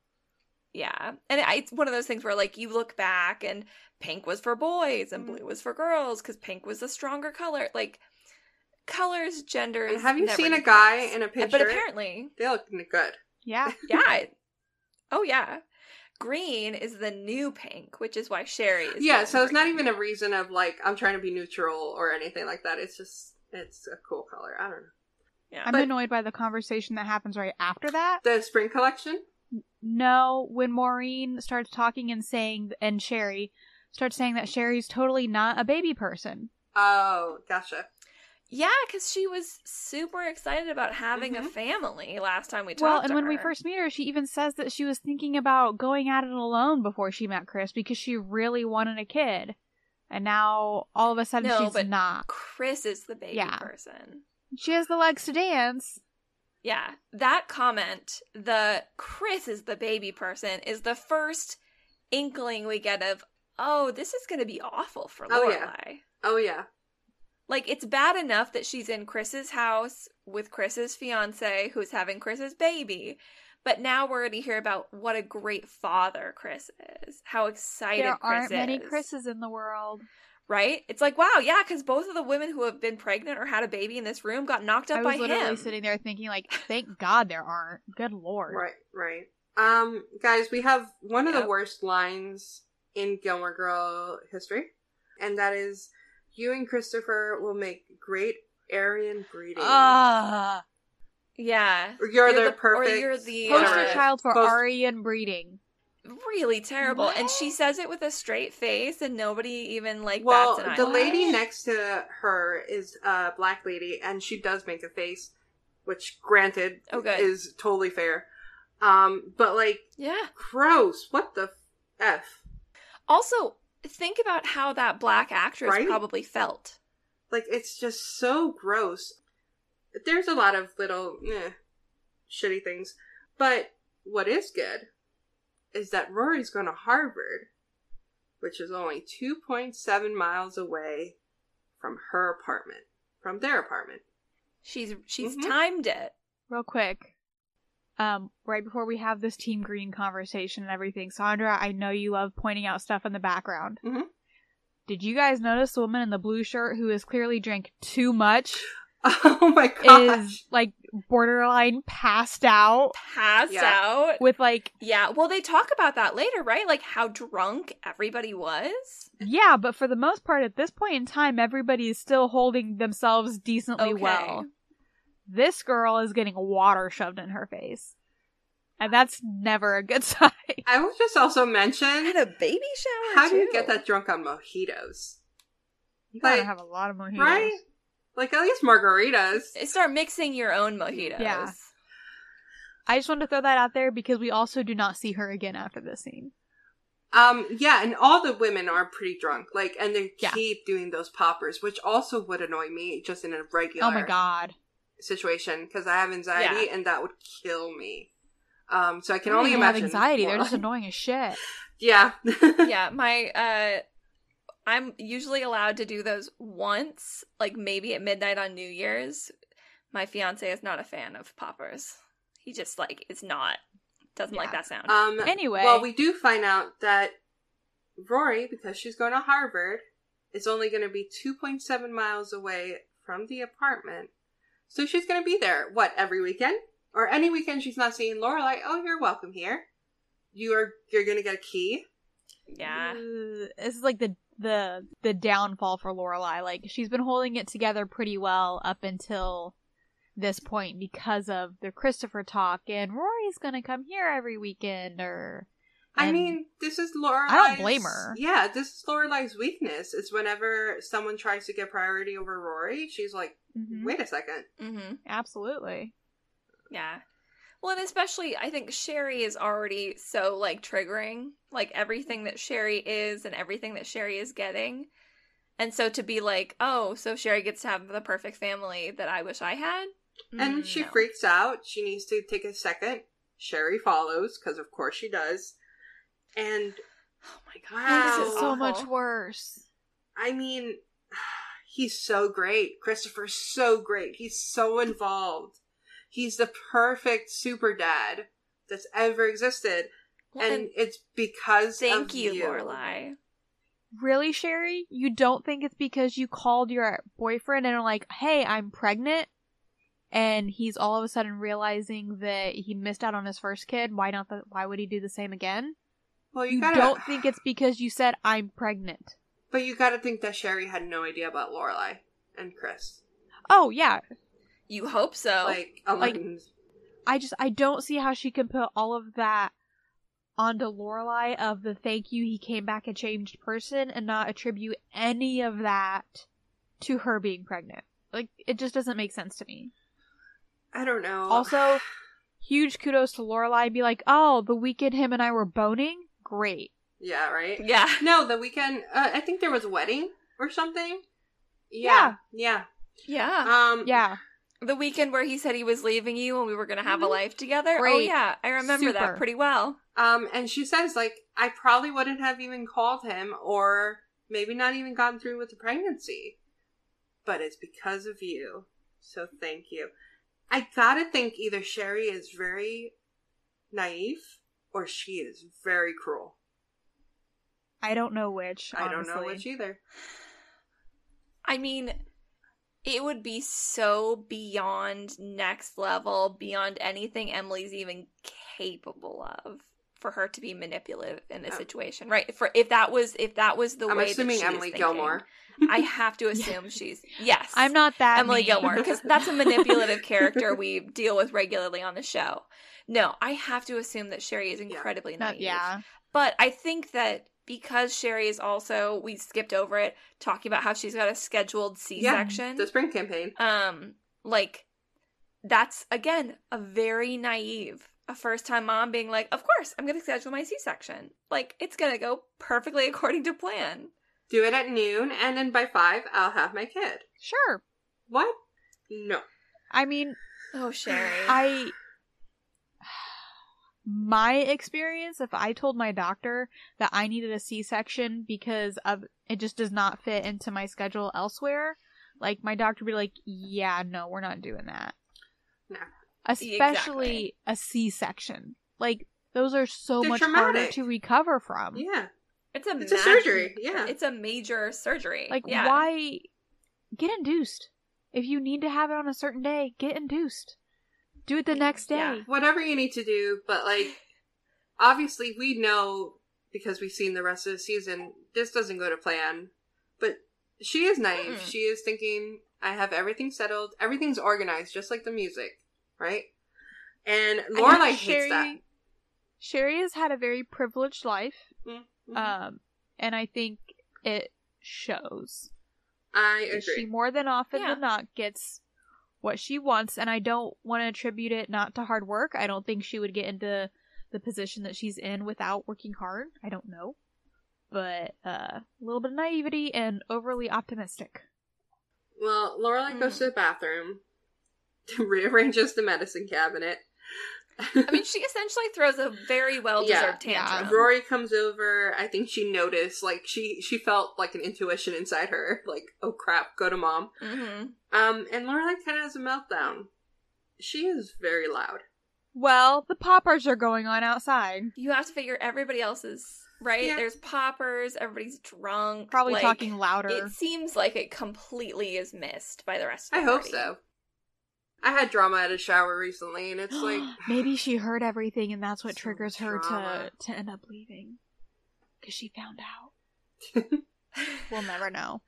Yeah. And it, it's one of those things where, like, you look back and pink was for boys and Mhm. blue was for girls because pink was the stronger color. Like, colors, genders. Have you never seen a equals. guy in a pink But apparently, They look good. Yeah. yeah. oh, yeah. Green is the new pink, which is why Sherry is. Yeah, going so it's not even a reason of like I'm trying to be neutral or anything like that. It's just it's a cool color. I don't know. Yeah. I'm But- annoyed by the conversation that happens right after that. The spring collection. No, when Maureen starts talking and saying, and Sherry starts saying that Sherry's totally not a baby person. Oh, gotcha. Yeah, because she was super excited about having a Mhm. family last time we talked. Well, and to when we first meet her, she even says that she was thinking about going at it alone before she met Chris because she really wanted a kid. And now all of a sudden No, she's but- not. Chris is the baby Yeah. person. She has the legs to dance. Yeah, that comment, the Chris is the baby person, is the first inkling we get of, oh, this is going to be awful for Oh, Lorelai. yeah. Oh yeah. Like, it's bad enough that she's in Chris's house with Chris's fiance who's having Chris's baby. But now we're going to hear about what a great father Chris is. How excited there Chris aren't many. Chris's in the world. right? It's like, wow, yeah, because both of the women who have been pregnant or had a baby in this room got knocked up I was by literally him. sitting there thinking, like, thank God there aren't. Good lord. Right, right. Um, guys, we have one of Yep. the worst lines in Gilmore Girl history, and that is, "You and Christopher will make great Aryan breeding." Ah, yeah. Or you're, the, Or perfect you're the poster whatever child for Post- Aryan breeding. really terrible. And she says it with a straight face, and nobody even like Well, bats an the eyelash. lady next to her is a black lady, and she does make a face, which, granted, Oh, good. is totally fair. Um, but like, Yeah. gross. What the f? Also, think about how that black actress Right? probably felt. Like, it's just so gross. There's a lot of little eh, shitty things, but what is good is that Rory's going to Harvard, which is only 2.7 miles away from her apartment, from their apartment. She's she's Mhm. timed it. Real quick. Um, right before we have this Team Green conversation and everything, Sandra, I know you love pointing out stuff in the background. Mhm. Did you guys notice the woman in the blue shirt who has clearly drank too much Oh my gosh. is like borderline passed out Passed Yeah. out. with like Yeah, well, they talk about that later, right? Like how drunk everybody was. yeah, but for the most part at this point in time everybody is still holding themselves decently Okay. well. This girl is getting water shoved in her face. And that's never a good sign. I will just also mention And a baby shower. how do you get that drunk on mojitos? You gotta Like, have a lot of mojitos. Right? Like, at least margaritas. Start mixing your own mojitos. Yeah. I just wanted to throw that out there because we also do not see her again after this scene. Um, yeah, and all the women are pretty drunk. Like, and they Yeah. keep doing those poppers, which also would annoy me just in a regular Oh my god. Situation because I have anxiety Yeah. and that would kill me. Um, so I can They don't only even have imagine. anxiety. They're just annoying as shit. yeah. yeah, my uh I'm usually allowed to do those once, like maybe at midnight on New Year's. My fiance is not a fan of poppers. He just like is not doesn't like that sound. Um, Anyway. well, we do find out that Rory, because she's going to Harvard, is only going to be 2.7 miles away from the apartment. So she's going to be there, what, every weekend? Or any weekend she's not seeing Lorelai, oh, you're welcome here. You are, you're going to get a key. yeah. Uh, This is like the the the downfall for Lorelai. Like she's been holding it together pretty well up until this point because of the Christopher talk and Rory's gonna come here every weekend or I and- mean, this is Lorelai's... I don't blame her. Yeah, this is Lorelai's weakness. Is whenever someone tries to get priority over Rory, she's like, Mhm. wait a second. Mhm. absolutely. Yeah. Well, and especially I think Sherry is already so like triggering, like everything that Sherry is and everything that Sherry is getting. And so to be like, "Oh, so Sherry gets to have the perfect family that I wish I had." And Mm, she no. freaks out. She needs to take a second. Sherry follows, because of course she does. And Oh my god. Wow. This This is is so awful. much worse. I mean, he's so great. Christopher's so great. He's so involved. He's the perfect super dad that's ever existed. Well, and, and it's because thank of you, you. Lorelai. Really, Sherry? You don't think it's because you called your boyfriend and are like, "Hey, I'm pregnant," and he's all of a sudden realizing that he missed out on his first kid? Why not? The, why would he do the same again? Well, you, You gotta, don't think it's because you said I'm pregnant? but you gotta think that Sherry had no idea about Lorelai and Chris. Oh yeah, You hope so. Like, um, like- I just I don't see how she can put all of that onto Lorelai of the thank you he came back a changed person and not attribute any of that to her being pregnant. Like it just doesn't make sense to me. I don't know. Also, huge kudos to Lorelai. Be like, oh, the weekend him and I were boning. Great. yeah, right. yeah. No, the weekend. Uh, I think there was a wedding or something. Yeah, yeah. Yeah. Um, Yeah. the weekend where he said he was leaving you and we were going to have a Mhm. life together. Oh Great. yeah, I remember Super. that pretty well. Um, and she says like, I probably wouldn't have even called him, or maybe not even gone through with the pregnancy, but it's because of you. So thank you. I gotta think either Sherry is very naive or she is very cruel. I don't know which. I don't know which either. I mean, it would be so beyond next level, beyond anything Emily's even capable of for her to be manipulative in this Oh. situation, right? For if that was if that was the I'm way assuming that she Emily thinking, Gilmore. I have to assume she's yes. I'm not that Emily mean. Gilmore because that's a manipulative character we deal with regularly on the show. No, I have to assume that Sherry is incredibly Not- naive. yeah. But I think that because Sherry is also we skipped over it talking about how she's got a scheduled C-section. The spring campaign. um like that's again a very naive a first time mom being like, "Of course, I'm going to schedule my C-section. Like it's going to go perfectly according to plan." Do it at noon, and then by five, I'll have my kid. Sure. What? No. I mean, Oh, Sherry. I my experience if I told my doctor that I needed a C-section because of it just does not fit into my schedule elsewhere, like my doctor would be like, "Yeah, no, we're not doing that." No. Especially a C-section. Like those are so They're much harder to recover from. Yeah. it's a It's a surgery, yeah. It's a major surgery. Like yeah. why get induced? If you need to have it on a certain day, get induced. Do it the next day. Yeah. Whatever you need to do, but like, obviously, we know because we've seen the rest of the season, this doesn't go to plan. But she is naive. Mm-mm. She is thinking, I have everything settled, everything's organized, just like the music, right? And Lorelai hates Sherry, that. Sherry has had a very privileged life, Mhm. um, and I think it shows. I agree. She more than often Yeah. than not gets what she wants, and I don't want to attribute it not to hard work. I don't think she would get into the position that she's in without working hard. I don't know, but uh, a little bit of naivety and overly optimistic. Well, Lorelai goes Mm. to the bathroom, rearranges the medicine cabinet. I mean, she essentially throws a very well deserved Yeah, yeah. tantrum. Rory comes over. I think she noticed, like she she felt like an intuition inside her, like oh crap, go to mom. hmm Um, and Lorelai kind of has a meltdown. She is very loud. Well, the poppers are going on outside. You have to figure everybody else's right. Yeah. There's poppers. Everybody's drunk. Probably like, talking louder. It seems like it completely is missed by the rest. of I the hope party. so. I had drama at a shower recently, and it's like Maybe she heard everything, and that's what triggers her drama. to to end up leaving because she found out. We'll never know.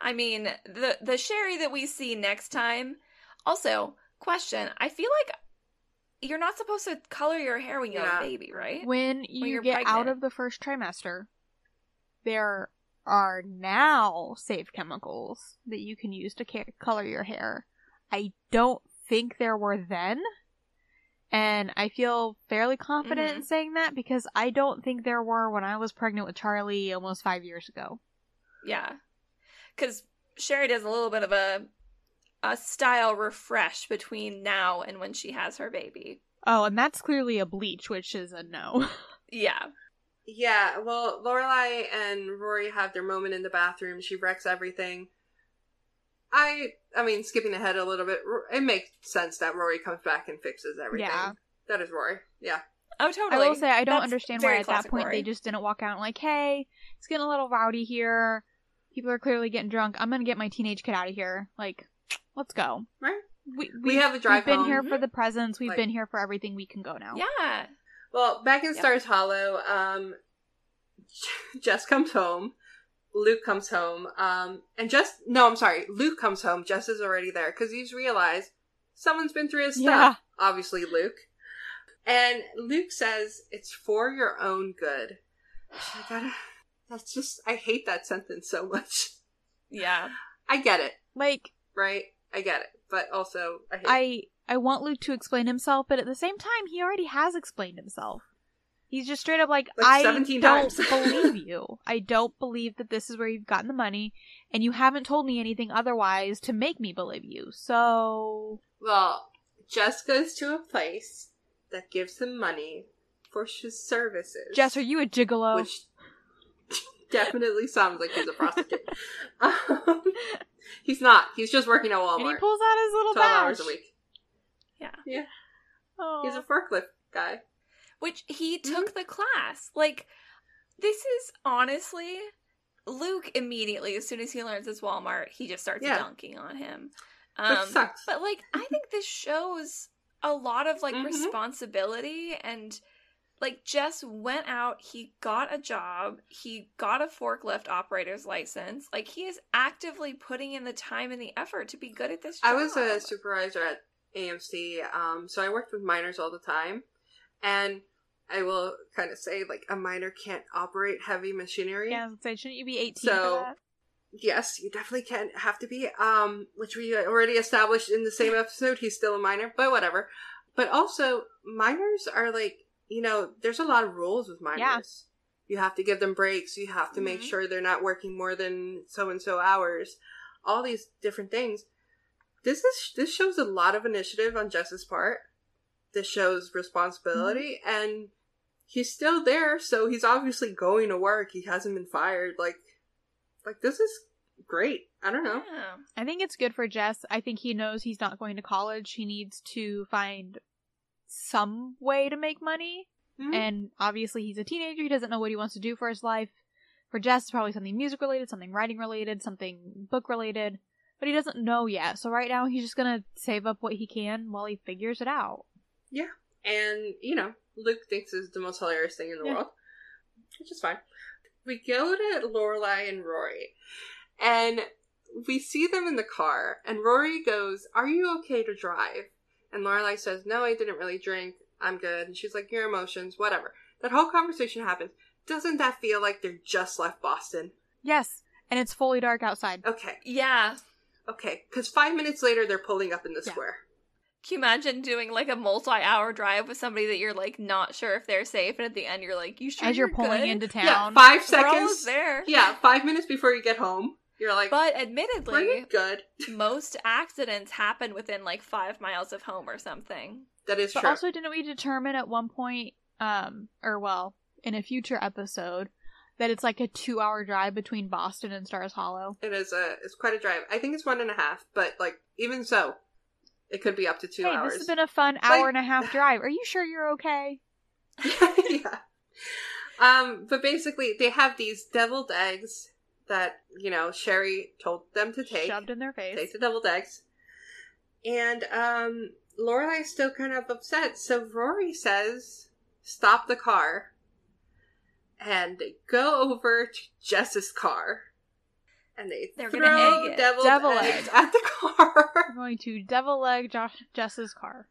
I mean, the the Sherry that we see next time. Also, question: I feel like you're not supposed to color your hair when you have Yeah. a baby, right? When you you're get out of the first trimester, there are now safe chemicals that you can use to ca- color your hair. I don't think there were then. And I feel fairly confident in Mhm. saying that because I don't think there were when I was pregnant with Charlie almost five years ago. Yeah, because Sherry does a little bit of a a style refresh between now and when she has her baby. Oh, and that's clearly a bleach, which is a no. Yeah, yeah. Well, Lorelai and Rory have their moment in the bathroom. She wrecks everything. I, I mean, skipping ahead a little bit, it makes sense that Rory comes back and fixes everything. Yeah. That is Rory. Yeah. oh totally. I will say I don't That's understand why at that point Rory. they just didn't walk out and like, hey, it's getting a little rowdy here. People are clearly getting drunk. I'm gonna get my teenage kid out of here. Like, let's go. Right. We We have a drive We've been home. here for the presents. We've Like- been here for everything. We can go now. Yeah, Well, back in Yep. Stars Hollow, um, Jess comes home. Luke comes home. Um, and Jess, no, I'm sorry. Luke comes home. Jess is already there because he's realized someone's been through his Yeah. stuff. Obviously, Luke. And Luke says it's for your own good. I gotta. That's just. I hate that sentence so much. yeah. I get it, Like right? I get it, but also I hate. I I want Luke to explain himself, but at the same time, he already has explained himself. He's just straight up like, Like I don't times." believe you. I don't believe that this is where you've gotten the money, and you haven't told me anything otherwise to make me believe you. So Well, Jess goes to a place that gives him money for his services. Jess, are you a gigolo? which definitely sounds like he's a prostitute. um, he's not. He's just working at and he pulls out his little Twelve hours a week. Yeah. Yeah, Oh. he's a forklift guy. Which he Mm-hmm. took the class. Like, this is honestly Luke immediately, as soon as he learns it's Walmart, he just starts Yeah. dunking on him. Um, sucks. but like, I think this shows a lot of like Mhm. responsibility and like Jess went out, he got a job, he got a forklift operator's license. Like he is actively putting in the time and the effort to be good at this job. I was a supervisor at AMC, um, so I worked with minors all the time, and I will kind of say like a minor can't operate heavy machinery. Yeah, say, shouldn't you be 18 So-? Yes, you definitely can't have to be. Um, which we already established in the same episode. He's still a minor, but whatever. But also, minors are like you know, there's a lot of rules with minors. You have to give them breaks. You have to make Mhm. sure they're not working more than so and so hours. All these different things. This is this shows a lot of initiative on Jess's part. This shows responsibility, and he's still there, so he's obviously going to work. He hasn't been fired. Like, like this is great. I don't know. Yeah. I think it's good for Jess. I think he knows he's not going to college. He needs to find some way to make money. Mhm. And obviously, he's a teenager. He doesn't know what he wants to do for his life. For Jess, it's probably something music related, something writing related, something book related. But he doesn't know yet. So right now, he's just gonna save up what he can while he figures it out. And you know, Luke thinks is the most hilarious thing in the Yeah. world, which is fine. We go to Lorelai and Rory, and we see them in the car, and Rory goes, "Are you okay to drive?" And Lorelai says, "No, I didn't really drink. I'm good." And she's like, "Your emotions, whatever." That whole conversation happens. Doesn't that feel like they're just left Boston? Yes, and it's fully dark outside. Okay, Yeah. okay, because five minutes later they're pulling up in the Yeah. square. Can you imagine doing like a multi-hour drive with somebody that you're like not sure if they're safe, and at the end you're like, "You sure As you're you're pulling good? into Yeah, town. 5 We're seconds. there." Yeah, five minutes before you get home, you're like, But admittedly, good." most accidents happen within like five miles of home or something. That is But true. also, didn't we determine at one point, um, or well, in a future episode, that it's like a two-hour drive between Boston and Stars Hollow? It is a it's quite a drive. I think it's one and a half, but like even so, it could be up to two hey, hours. this has been a fun hour Like- and a half drive. Are you sure you're okay? yeah. Um, but basically, they have these deviled eggs that you know Sherry told them to take. Shoved in their face. Take the deviled eggs, and um, Lorelai's still kind of upset. So Rory says, "Stop the car." And go over to Jess's car, and they They're throw gonna egg it. deviled Devil eggs egg. at the car. We're going to devil leg Josh Jess's car.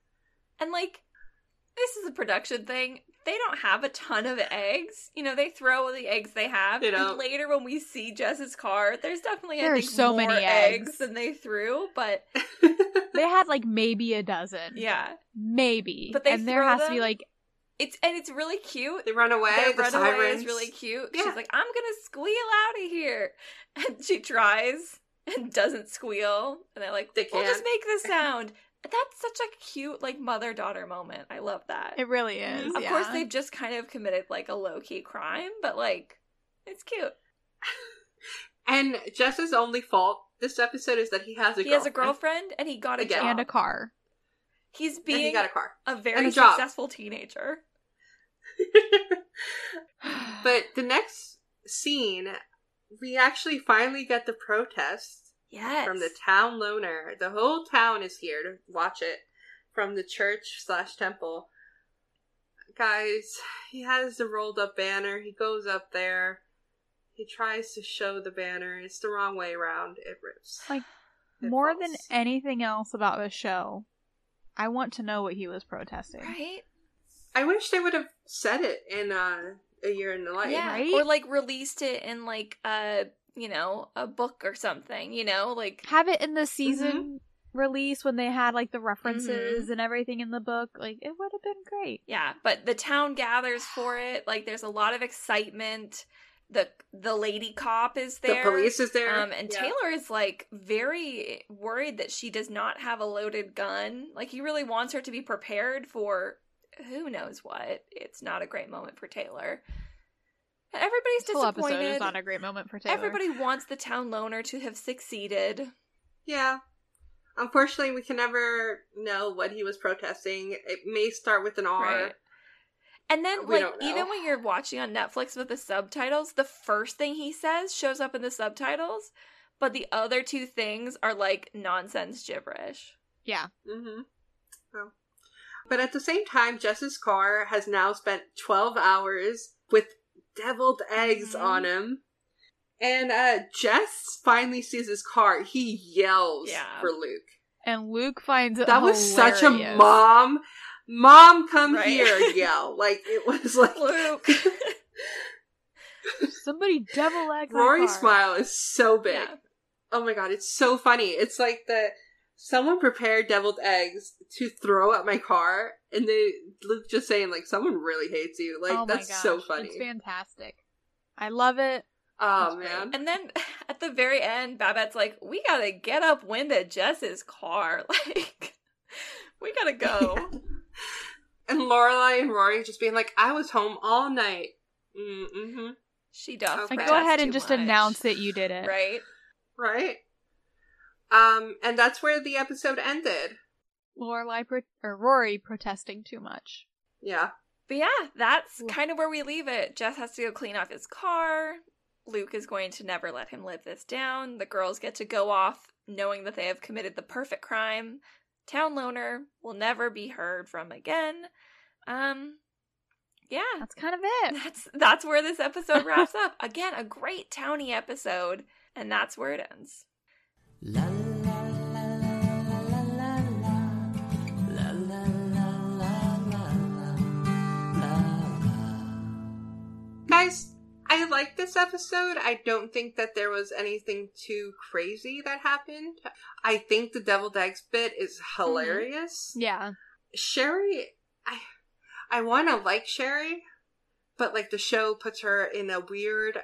And like, this is a production thing. They don't have a ton of eggs. You know, they throw the eggs they have. They And don't. later, when we see Jess's car, there's definitely I There are think, so more many eggs. eggs. than they threw. But They had like maybe a dozen. yeah, Maybe. But they and there throw has to them- be like it's and it's really cute. they run away. Their the runaway sirens. is really cute. Yeah. She's like, I'm gonna squeal out of here, and she tries and doesn't squeal, and they're like, They "We'll just can't. make the sound." That's such a cute like mother daughter moment. I love that. it really is. Mm-hmm. of yeah. course, they've just kind of committed like a low key crime, but like, it's cute. And Jess's only fault this episode is that he has a he has a girlfriend, and he got a Again. job. and a car. He's and he being got a car. a very a successful teenager. but the next scene, we actually finally get the protest Yes, from the town loner. The whole town is here to watch it from the church slash temple. Guys, he has the rolled up banner. He goes up there. He tries to show the banner. It's the wrong way around. It rips. Like, It More falls. than anything else about this show, I want to know what he was protesting. right. I wish they would have said it in uh, a year in the life. yeah right? or like released it in like a you know a book or something you know like Have it in the season Mm-hmm. release when they had like the references and everything in the book. Like, it would have been great. yeah but the town gathers for it like there's a lot of excitement the the lady cop is The there police is there. um and Yeah. taylor is like very worried that she does not have a loaded gun like he really wants her to be prepared for who knows what it's not a great moment for taylor everybody's This whole episode disappointed is not a great moment for Taylor. everybody wants the town loner to have succeeded Yeah. Unfortunately, we can never know what he was protesting. It may start with an R. Right. And then, We like, even when you're watching on Netflix with the subtitles, the first thing he says shows up in the subtitles, but the other two things are like nonsense gibberish. Yeah. Mm-hmm. Oh. But at the same time, Jess's car has now spent 12 hours with deviled eggs Mhm. on him. And uh Jess finally sees his car. He yells Yeah. for Luke. And Luke finds it That was such a mom, mom come Right. here yell. Like it was like Luke. Somebody devil egg Rory's smile is so big. yeah. Oh my god, it's so funny. It's like the someone prepared deviled eggs to throw at my car, and they Luke just saying like someone really hates you. Like oh that's gosh, so funny. It's fantastic. I love it. Oh That's man, And then at the very end, Babette's like, we gotta get upwind of Jess's car. Like, we gotta go. and Lorelai and Rory just being like, "I was home all night." Mm-hmm. She does. Okay. Like, go ahead and just much. announce that you did it. Right? Right. Um, and that's where the episode ended. Lorelai pro- or Rory protesting too much. Yeah. But yeah, that's kind of where we leave it. Jess has to go clean off his car. Luke is going to never let him live this down. The girls get to go off knowing that they have committed the perfect crime. Town loner will never be heard from again. Um yeah. That's kind of it. That's that's where this episode wraps up. Again, a great towny episode, and that's where it ends. La la la la la la la la la la la la la Guys, I like this episode. I don't think that there was anything too crazy that happened. I think the deviled eggs bit is hilarious. Yeah. Sherry, I I want to like Sherry, but like the show puts her in a weird.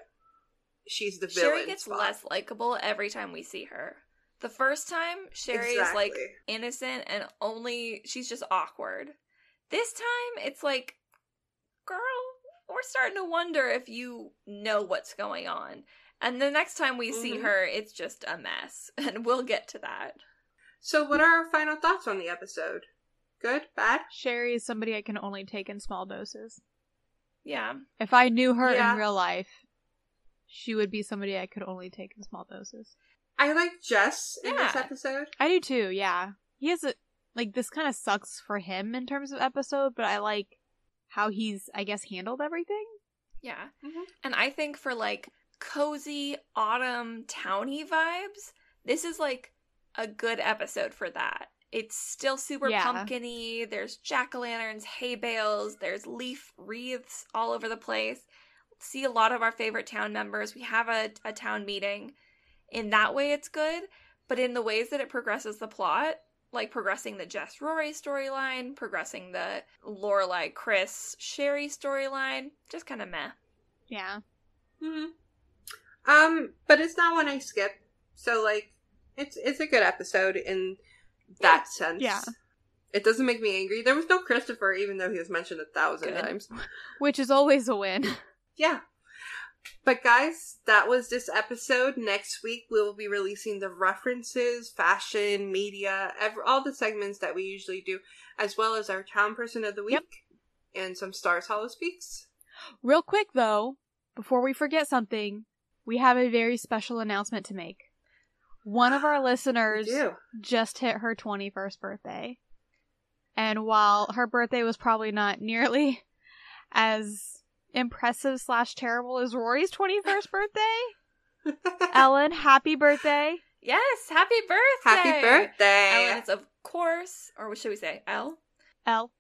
She's the villain. Sherry gets spot. less likable every time we see her. The first time, Sherry is like innocent and only she's just awkward. This time, it's like, girl, we're starting to wonder if you know what's going on. And the next time we see Mhm. her, it's just a mess, and we'll get to that. So, what are our final thoughts on the episode? Good, bad? Sherry is somebody I can only take in small doses. Yeah, If I knew her Yeah. in real life, she would be somebody I could only take in small doses. I like Jess in this episode. I do too, yeah. He has a like this kind of sucks for him in terms of episode, but I like how he's I guess handled everything. yeah. Mhm. And I think for like cozy autumn towny vibes, this is like a good episode for that. It's still super Yeah. pumpkiny. There's jack o' lanterns, hay bales, there's leaf wreaths all over the place. See a lot of our favorite town members. We have a, a town meeting. In that way, it's good. But in the ways that it progresses the plot, like progressing the Jess Rory storyline, progressing the Lorelai Chris Sherry storyline, just kind of meh. Yeah. hmm Um, but it's not one I skip. So like, it's it's a good episode in that sense. Yeah. It doesn't make me angry. There was no Christopher, even though he was mentioned a thousand Good. times. Which is always a win. Yeah. But guys, that was this episode. Next week we will be releasing the references, fashion, media, ev- all the segments that we usually do, as well as our town person of the week Yep. and some Stars Hollow speaks. Real quick though, before we forget something, we have a very special announcement to make. One of our listeners just hit her 21st birthday. And while her birthday was probably not nearly as impressive slash terrible is Rory's 21st birthday, Ellen, happy birthday. Yes, happy birthday! Happy birthday! Ellen is of course, or what should we say, L? L.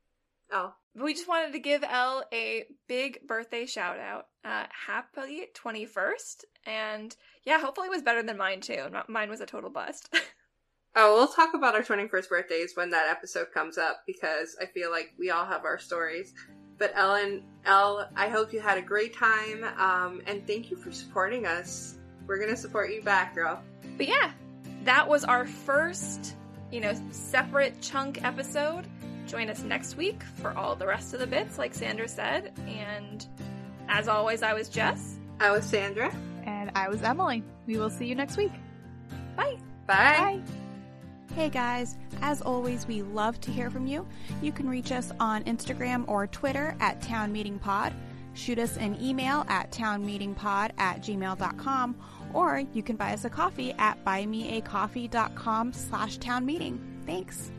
oh, We just wanted to give Elle a big birthday shout out. Uh, happy 21st. And yeah, hopefully it was better than mine too. Not- Mine was a total bust. oh, we'll talk about our twenty-first birthdays when that episode comes up because I feel like we all have our stories. But Ellen, Elle, I hope you had a great time, um, and thank you for supporting us. We're gonna support you back, girl. but yeah, that was our first, you know, separate chunk episode. Join us next week for all the rest of the bits, like Sandra said. And as always, I was Jess. I was Sandra. And I was Emily. We will see you next week. Bye. Bye. Bye. Hey guys, as always, we love to hear from you. You can reach us on Instagram or Twitter at Town Meeting Pod. Shoot us an email at townmeetingpod at gmail.com or you can buy us a coffee at buymeacoffee.com slash townmeeting. Thanks.